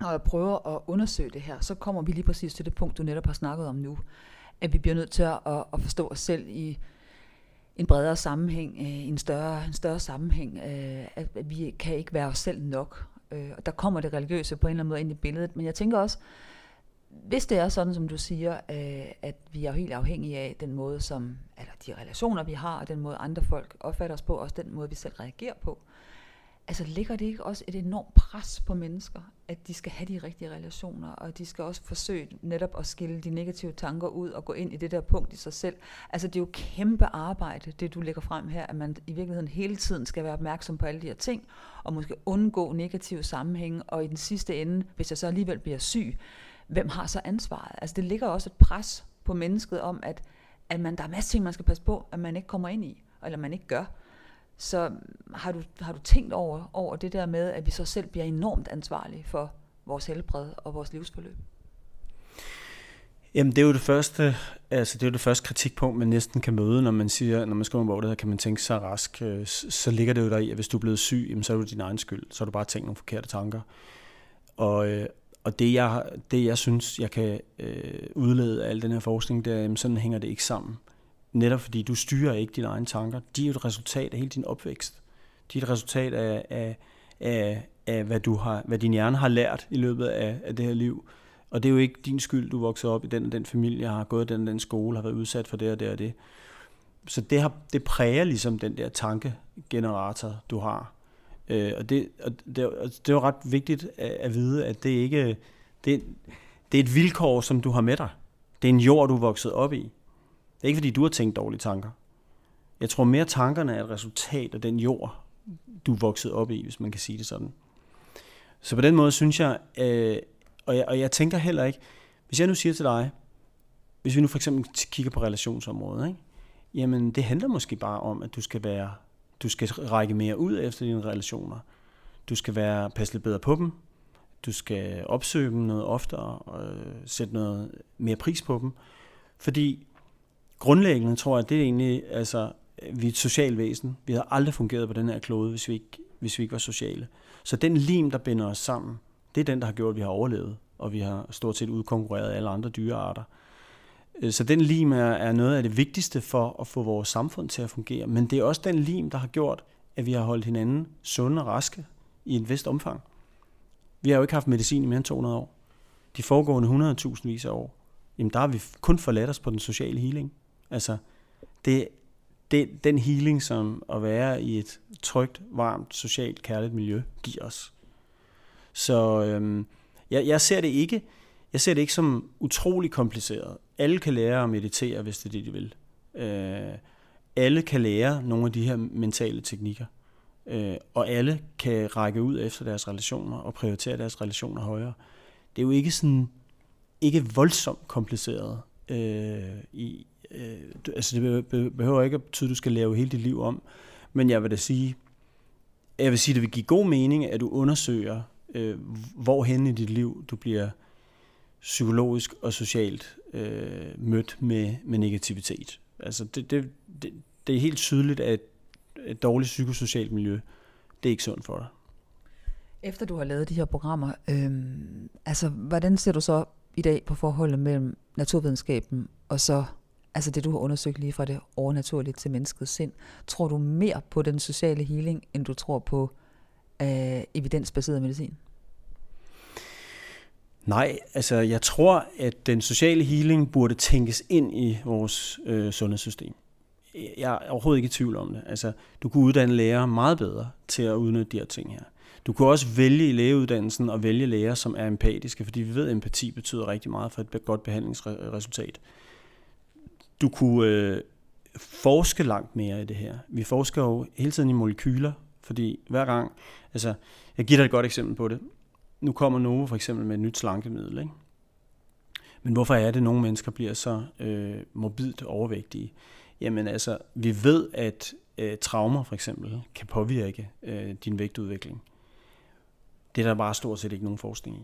når jeg prøver at undersøge det her, så kommer vi lige præcis til det punkt, du netop har snakket om nu. At vi bliver nødt til at, at forstå os selv i en bredere sammenhæng, øh, en større, en større sammenhæng. Øh, at vi kan ikke være os selv nok. Øh, og der kommer det religiøse på en eller anden måde ind i billedet. Men jeg tænker også, hvis det er sådan, som du siger, øh, at vi er helt afhængige af den måde, som, eller de relationer, vi har, og den måde, andre folk opfatter os på, og også den måde, vi selv reagerer på, altså ligger det ikke også et enormt pres på mennesker, at de skal have de rigtige relationer, og de skal også forsøge netop at skille de negative tanker ud og gå ind i det der punkt i sig selv. Altså det er jo kæmpe arbejde, det du lægger frem her, at man i virkeligheden hele tiden skal være opmærksom på alle de her ting, og måske undgå negative sammenhænge, og i den sidste ende, hvis jeg så alligevel bliver syg, hvem har så ansvaret? Altså det ligger også et pres på mennesket om, at, at man, der er masser ting, man skal passe på, at man ikke kommer ind i, eller man ikke gør. Så har du, har du tænkt over, over det der med, at vi så selv bliver enormt ansvarlige for vores helbred og vores livsforløb? Jamen det er jo det første, altså det er jo det første kritikpunkt, man næsten kan møde, når man siger, når man skriver en bog, der kan man tænke sig rask, øh, så ligger det jo der i, at hvis du er blevet syg, jamen, så er det din egen skyld, så har du bare tænkt nogle forkerte tanker. Og, øh, og det jeg, det jeg synes, jeg kan øh, udlede af al den her forskning, det er, jamen, sådan hænger det ikke sammen. Netop fordi du styrer ikke dine egne tanker. De er jo et resultat af hele din opvækst. De er et resultat af, af, af, af hvad, du har, hvad din hjerne har lært i løbet af, af det her liv. Og det er jo ikke din skyld, du voksede op i den og den familie, har gået i den og den skole, har været udsat for det og det og det. Så det, har, det præger ligesom den der tankegenerator, du har. Øh, og, det, og det, og det er jo ret vigtigt at, at vide, at det ikke det, det er et vilkår, som du har med dig. Det er en jord, du er vokset op i. Det er ikke, fordi du har tænkt dårlige tanker. Jeg tror mere, tankerne er et resultat af den jord, du er vokset op i, hvis man kan sige det sådan. Så på den måde synes jeg, øh, og, jeg og jeg tænker heller ikke, hvis jeg nu siger til dig, hvis vi nu for eksempel kigger på relationsområdet, ikke? jamen det handler måske bare om, at du skal være, du skal række mere ud efter dine relationer. Du skal være passe lidt bedre på dem. Du skal opsøge dem noget oftere og øh, sætte noget mere pris på dem. Fordi grundlæggende tror jeg, det er egentlig, altså, vi er et socialt væsen. Vi har aldrig fungeret på den her klode, hvis vi ikke, hvis vi ikke var sociale. Så den lim, der binder os sammen, det er den, der har gjort, at vi har overlevet, og vi har stort set udkonkurreret alle andre dyrearter. Øh, så den lim er, er noget af det vigtigste for at få vores samfund til at fungere. Men det er også den lim, der har gjort, at vi har holdt hinanden sunde og raske i et vist omfang. Vi har jo ikke haft medicin i mere end 200 år. De foregående 100.000 vis af år, jamen der har vi kun forladt os på den sociale healing. Altså, det, det, den healing, som at være i et trygt, varmt, socialt, kærligt miljø giver os. Så øhm, jeg, jeg ser det ikke jeg ser det ikke som utrolig kompliceret. Alle kan lære at meditere, hvis det er det, de vil. Øh, alle kan lære nogle af de her mentale teknikker. Øh, og alle kan række ud efter deres relationer og prioritere deres relationer højere. Det er jo ikke sådan ikke voldsomt kompliceret øh, i, øh, altså det behøver ikke at betyde, at du skal lave hele dit liv om, men jeg vil da sige, jeg vil sige, det vil give god mening, at du undersøger, øh, hvorhen i dit liv du bliver psykologisk og socialt øh, mødt med, med negativitet. Altså det, det, det, det er helt tydeligt, at et dårligt psykosocialt miljø, det er ikke sundt for dig. Efter du har lavet de her programmer, øh, altså hvordan ser du så i dag på forholdet mellem naturvidenskaben og så altså det, du har undersøgt lige fra det overnaturlige til menneskets sind. Tror du mere på den sociale healing, end du tror på øh, evidensbaseret medicin? Nej, altså jeg tror, at den sociale healing burde tænkes ind i vores øh, sundhedssystem. Jeg er overhovedet ikke i tvivl om det. Altså, du kunne uddanne læger meget bedre til at udnytte de her ting her. Du kunne også vælge i lægeuddannelsen og vælge læger, som er empatiske, fordi vi ved, at empati betyder rigtig meget for et godt behandlingsresultat. Du kunne øh, forske langt mere i det her. Vi forsker jo hele tiden i molekyler, fordi hver gang, altså, jeg giver dig et godt eksempel på det. Nu kommer Novo for eksempel med et nyt slankemiddel, ikke? Men hvorfor er det, at nogle mennesker bliver så øh, morbidt overvægtige? Jamen altså, vi ved, at øh, traumer for eksempel kan påvirke øh, din vægtudvikling. Det er der bare stort set ikke nogen forskning i.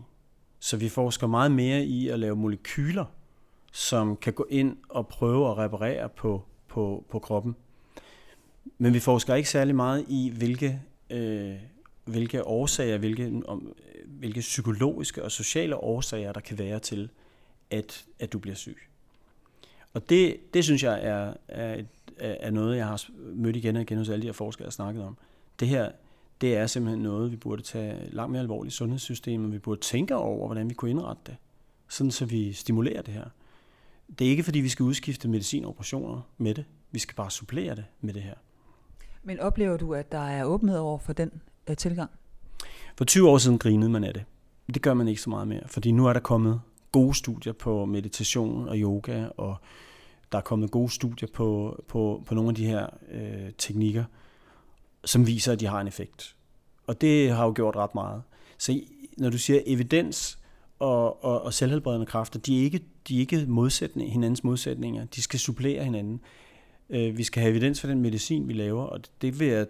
Så vi forsker meget mere i at lave molekyler, som kan gå ind og prøve at reparere på, på, på kroppen. Men vi forsker ikke særlig meget i, hvilke, øh, hvilke årsager, hvilke, om, hvilke psykologiske og sociale årsager, der kan være til, at, at du bliver syg. Og det, det synes jeg er, er, et, er noget, jeg har mødt igen og igen hos alle de her forskere, jeg har snakket om. Det her, det er simpelthen noget, vi burde tage langt mere alvorligt i sundhedssystemet. Vi burde tænke over, hvordan vi kunne indrette det, sådan så vi stimulerer det her. Det er ikke, fordi vi skal udskifte medicin og operationer med det. Vi skal bare supplere det med det her. Men oplever du, at der er åbenhed over for den øh, tilgang? For 20 år siden grinede man af det. Det gør man ikke så meget mere, fordi nu er der kommet gode studier på meditation og yoga, og der er kommet gode studier på, på, på nogle af de her øh, teknikker, som viser, at de har en effekt. Og det har jo gjort ret meget. Så når du siger evidens og, og, og selvhelbredende kræfter, de er ikke, de er ikke modsætning, hinandens modsætninger. De skal supplere hinanden. Øh, vi skal have evidens for den medicin, vi laver, og det vil jeg,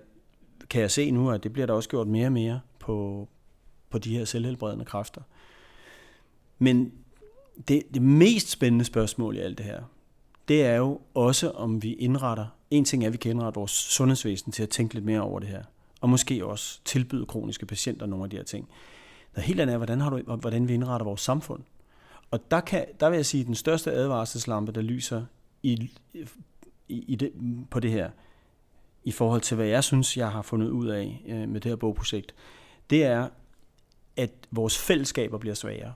kan jeg se nu, at det bliver der også gjort mere og mere på, på de her selvhelbredende kræfter. Men det, det mest spændende spørgsmål i alt det her, det er jo også, om vi indretter, en ting er, at vi kan indrette vores sundhedsvæsen til at tænke lidt mere over det her, og måske også tilbyde kroniske patienter nogle af de her ting. Noget helt andet er, hvordan, har du, hvordan vi indretter vores samfund. Og der, kan, der vil jeg sige, at den største advarselslampe, der lyser i, i, i det, på det her, i forhold til, hvad jeg synes, jeg har fundet ud af øh, med det her bogprojekt, det er, at vores fællesskaber bliver svagere.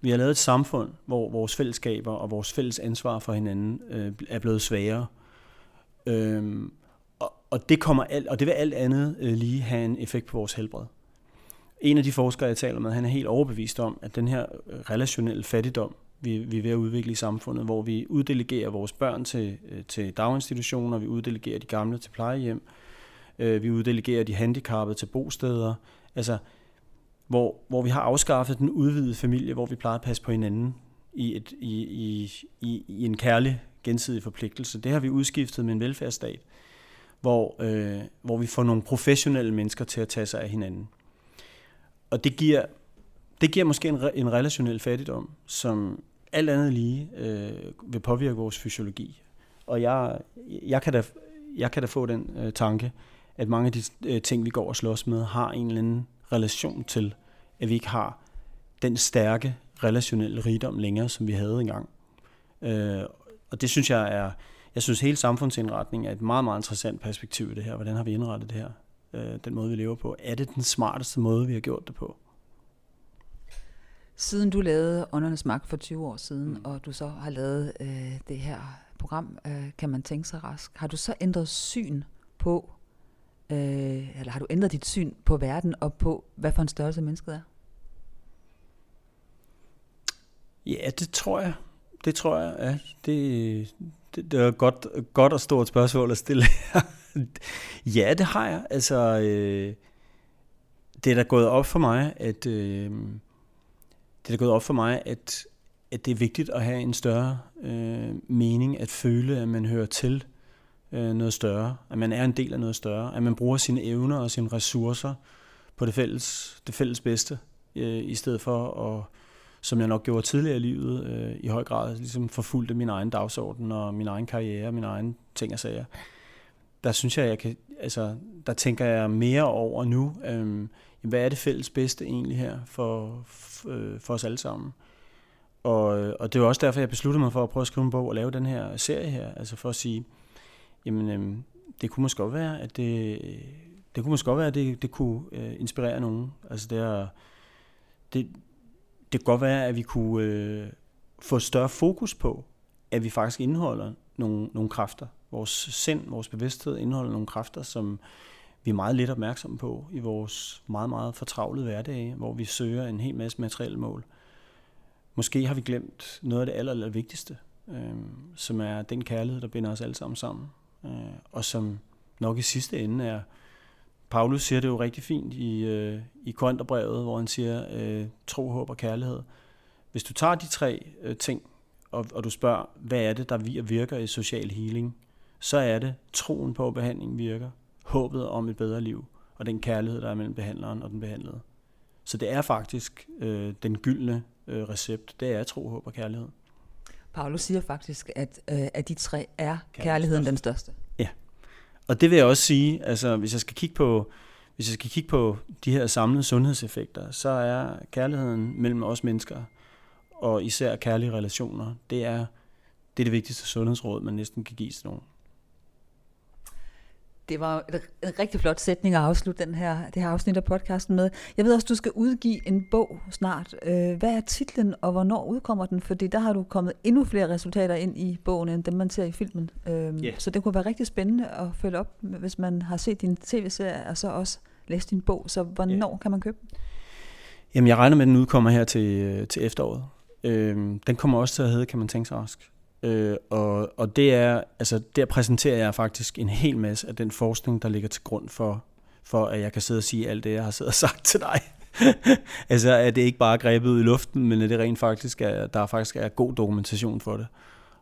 Vi har lavet et samfund, hvor vores fællesskaber og vores fælles ansvar for hinanden øh, er blevet svagere. Øhm, og, og, det kommer alt, og det vil alt andet øh, lige have en effekt på vores helbred. En af de forskere, jeg taler med, han er helt overbevist om, at den her øh, relationelle fattigdom, vi, vi er ved at udvikle i samfundet, hvor vi uddelegerer vores børn til, øh, til daginstitutioner, vi uddelegerer de gamle til plejehjem, øh, vi uddelegerer de handicappede til bosteder. Altså, hvor, hvor vi har afskaffet den udvidede familie, hvor vi plejer at passe på hinanden i, et, i, i, i, i en kærlig gensidig forpligtelse. Det har vi udskiftet med en velfærdsstat, hvor, øh, hvor vi får nogle professionelle mennesker til at tage sig af hinanden. Og det giver, det giver måske en, en relationel fattigdom, som alt andet lige øh, vil påvirke vores fysiologi. Og jeg, jeg, kan, da, jeg kan da få den øh, tanke, at mange af de øh, ting, vi går og slås med, har en eller anden relation til at vi ikke har den stærke relationelle rigdom længere, som vi havde engang. Øh, og det synes jeg er, jeg synes hele samfundsindretningen er et meget, meget interessant perspektiv i det her. Hvordan har vi indrettet det her? Øh, den måde, vi lever på. Er det den smarteste måde, vi har gjort det på? Siden du lavede Åndernes Magt for 20 år siden, mm. og du så har lavet øh, det her program, øh, kan man tænke sig rask, har du så ændret syn på, øh, eller har du ændret dit syn på verden og på, hvad for en størrelse mennesket er? Ja, det tror jeg. Det tror jeg, ja. Det, det, det er godt, godt og stort spørgsmål at stille ja, det har jeg. Altså, øh, det er da gået op for mig, at øh, det er gået op for mig, at, at det er vigtigt at have en større øh, mening, at føle, at man hører til øh, noget større, at man er en del af noget større, at man bruger sine evner og sine ressourcer på det fælles, det fælles bedste, øh, i stedet for at som jeg nok gjorde tidligere i livet, øh, i høj grad ligesom forfulgte min egen dagsorden og min egen karriere, min egen ting og sager. Der synes jeg, jeg kan, altså, der tænker jeg mere over nu, øh, hvad er det fælles bedste egentlig her for, øh, for, os alle sammen? Og, øh, og det var også derfor, jeg besluttede mig for at prøve at skrive en bog og lave den her serie her, altså for at sige, jamen, øh, det kunne måske godt være, at det, det kunne måske godt være, at det, det kunne øh, inspirere nogen. Altså det er, det, det kan godt være, at vi kunne øh, få større fokus på, at vi faktisk indeholder nogle, nogle kræfter. Vores sind, vores bevidsthed indeholder nogle kræfter, som vi er meget lidt opmærksomme på i vores meget, meget fortravlede hverdag, hvor vi søger en hel masse materielle mål. Måske har vi glemt noget af det aller, aller vigtigste, øh, som er den kærlighed, der binder os alle sammen sammen, øh, og som nok i sidste ende er Paulus siger det jo rigtig fint i, øh, i Korintherbrevet, hvor han siger øh, tro, håb og kærlighed. Hvis du tager de tre øh, ting, og, og du spørger, hvad er det, der virker i social healing, så er det troen på, at behandling virker, håbet om et bedre liv, og den kærlighed, der er mellem behandleren og den behandlede. Så det er faktisk øh, den gyldne øh, recept, det er tro, håb og kærlighed. Paulus siger faktisk, at øh, af de tre er kærligheden den største. Ja, og det vil jeg også sige, altså hvis jeg skal kigge på, hvis jeg skal kigge på de her samlede sundhedseffekter, så er kærligheden mellem os mennesker, og især kærlige relationer, det er det, er det vigtigste sundhedsråd, man næsten kan give til nogen. Det var en rigtig flot sætning at afslutte den her, det her afsnit af podcasten med. Jeg ved også, du skal udgive en bog snart. Øh, hvad er titlen, og hvornår udkommer den? Fordi der har du kommet endnu flere resultater ind i bogen, end dem man ser i filmen. Yeah. Så det kunne være rigtig spændende at følge op, hvis man har set din tv-serie, og så også læst din bog. Så hvornår yeah. kan man købe den? Jamen, jeg regner med, at den udkommer her til, øh, til efteråret. Øh, den kommer også til at hedde, kan man tænke sig rask. Øh, og, og det er, altså der præsenterer jeg faktisk en hel masse af den forskning, der ligger til grund for, for at jeg kan sidde og sige alt det, jeg har siddet og sagt til dig. altså at det ikke bare er grebet ud i luften, men at det rent faktisk er, der faktisk er god dokumentation for det.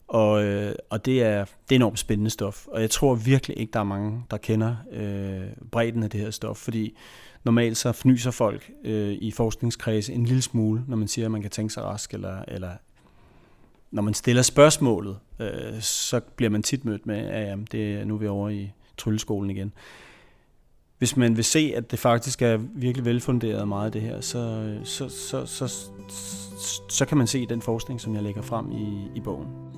Og, øh, og det, er, det er enormt spændende stof, og jeg tror virkelig ikke, der er mange, der kender øh, bredden af det her stof, fordi normalt så fnyser folk øh, i forskningskredse en lille smule, når man siger, at man kan tænke sig rask, eller, eller når man stiller spørgsmålet, øh, så bliver man tit mødt med, at ja, det, nu er vi over i trylleskolen igen. Hvis man vil se, at det faktisk er virkelig velfunderet meget af det her, så, øh, så, så, så, så, så kan man se den forskning, som jeg lægger frem i, i bogen.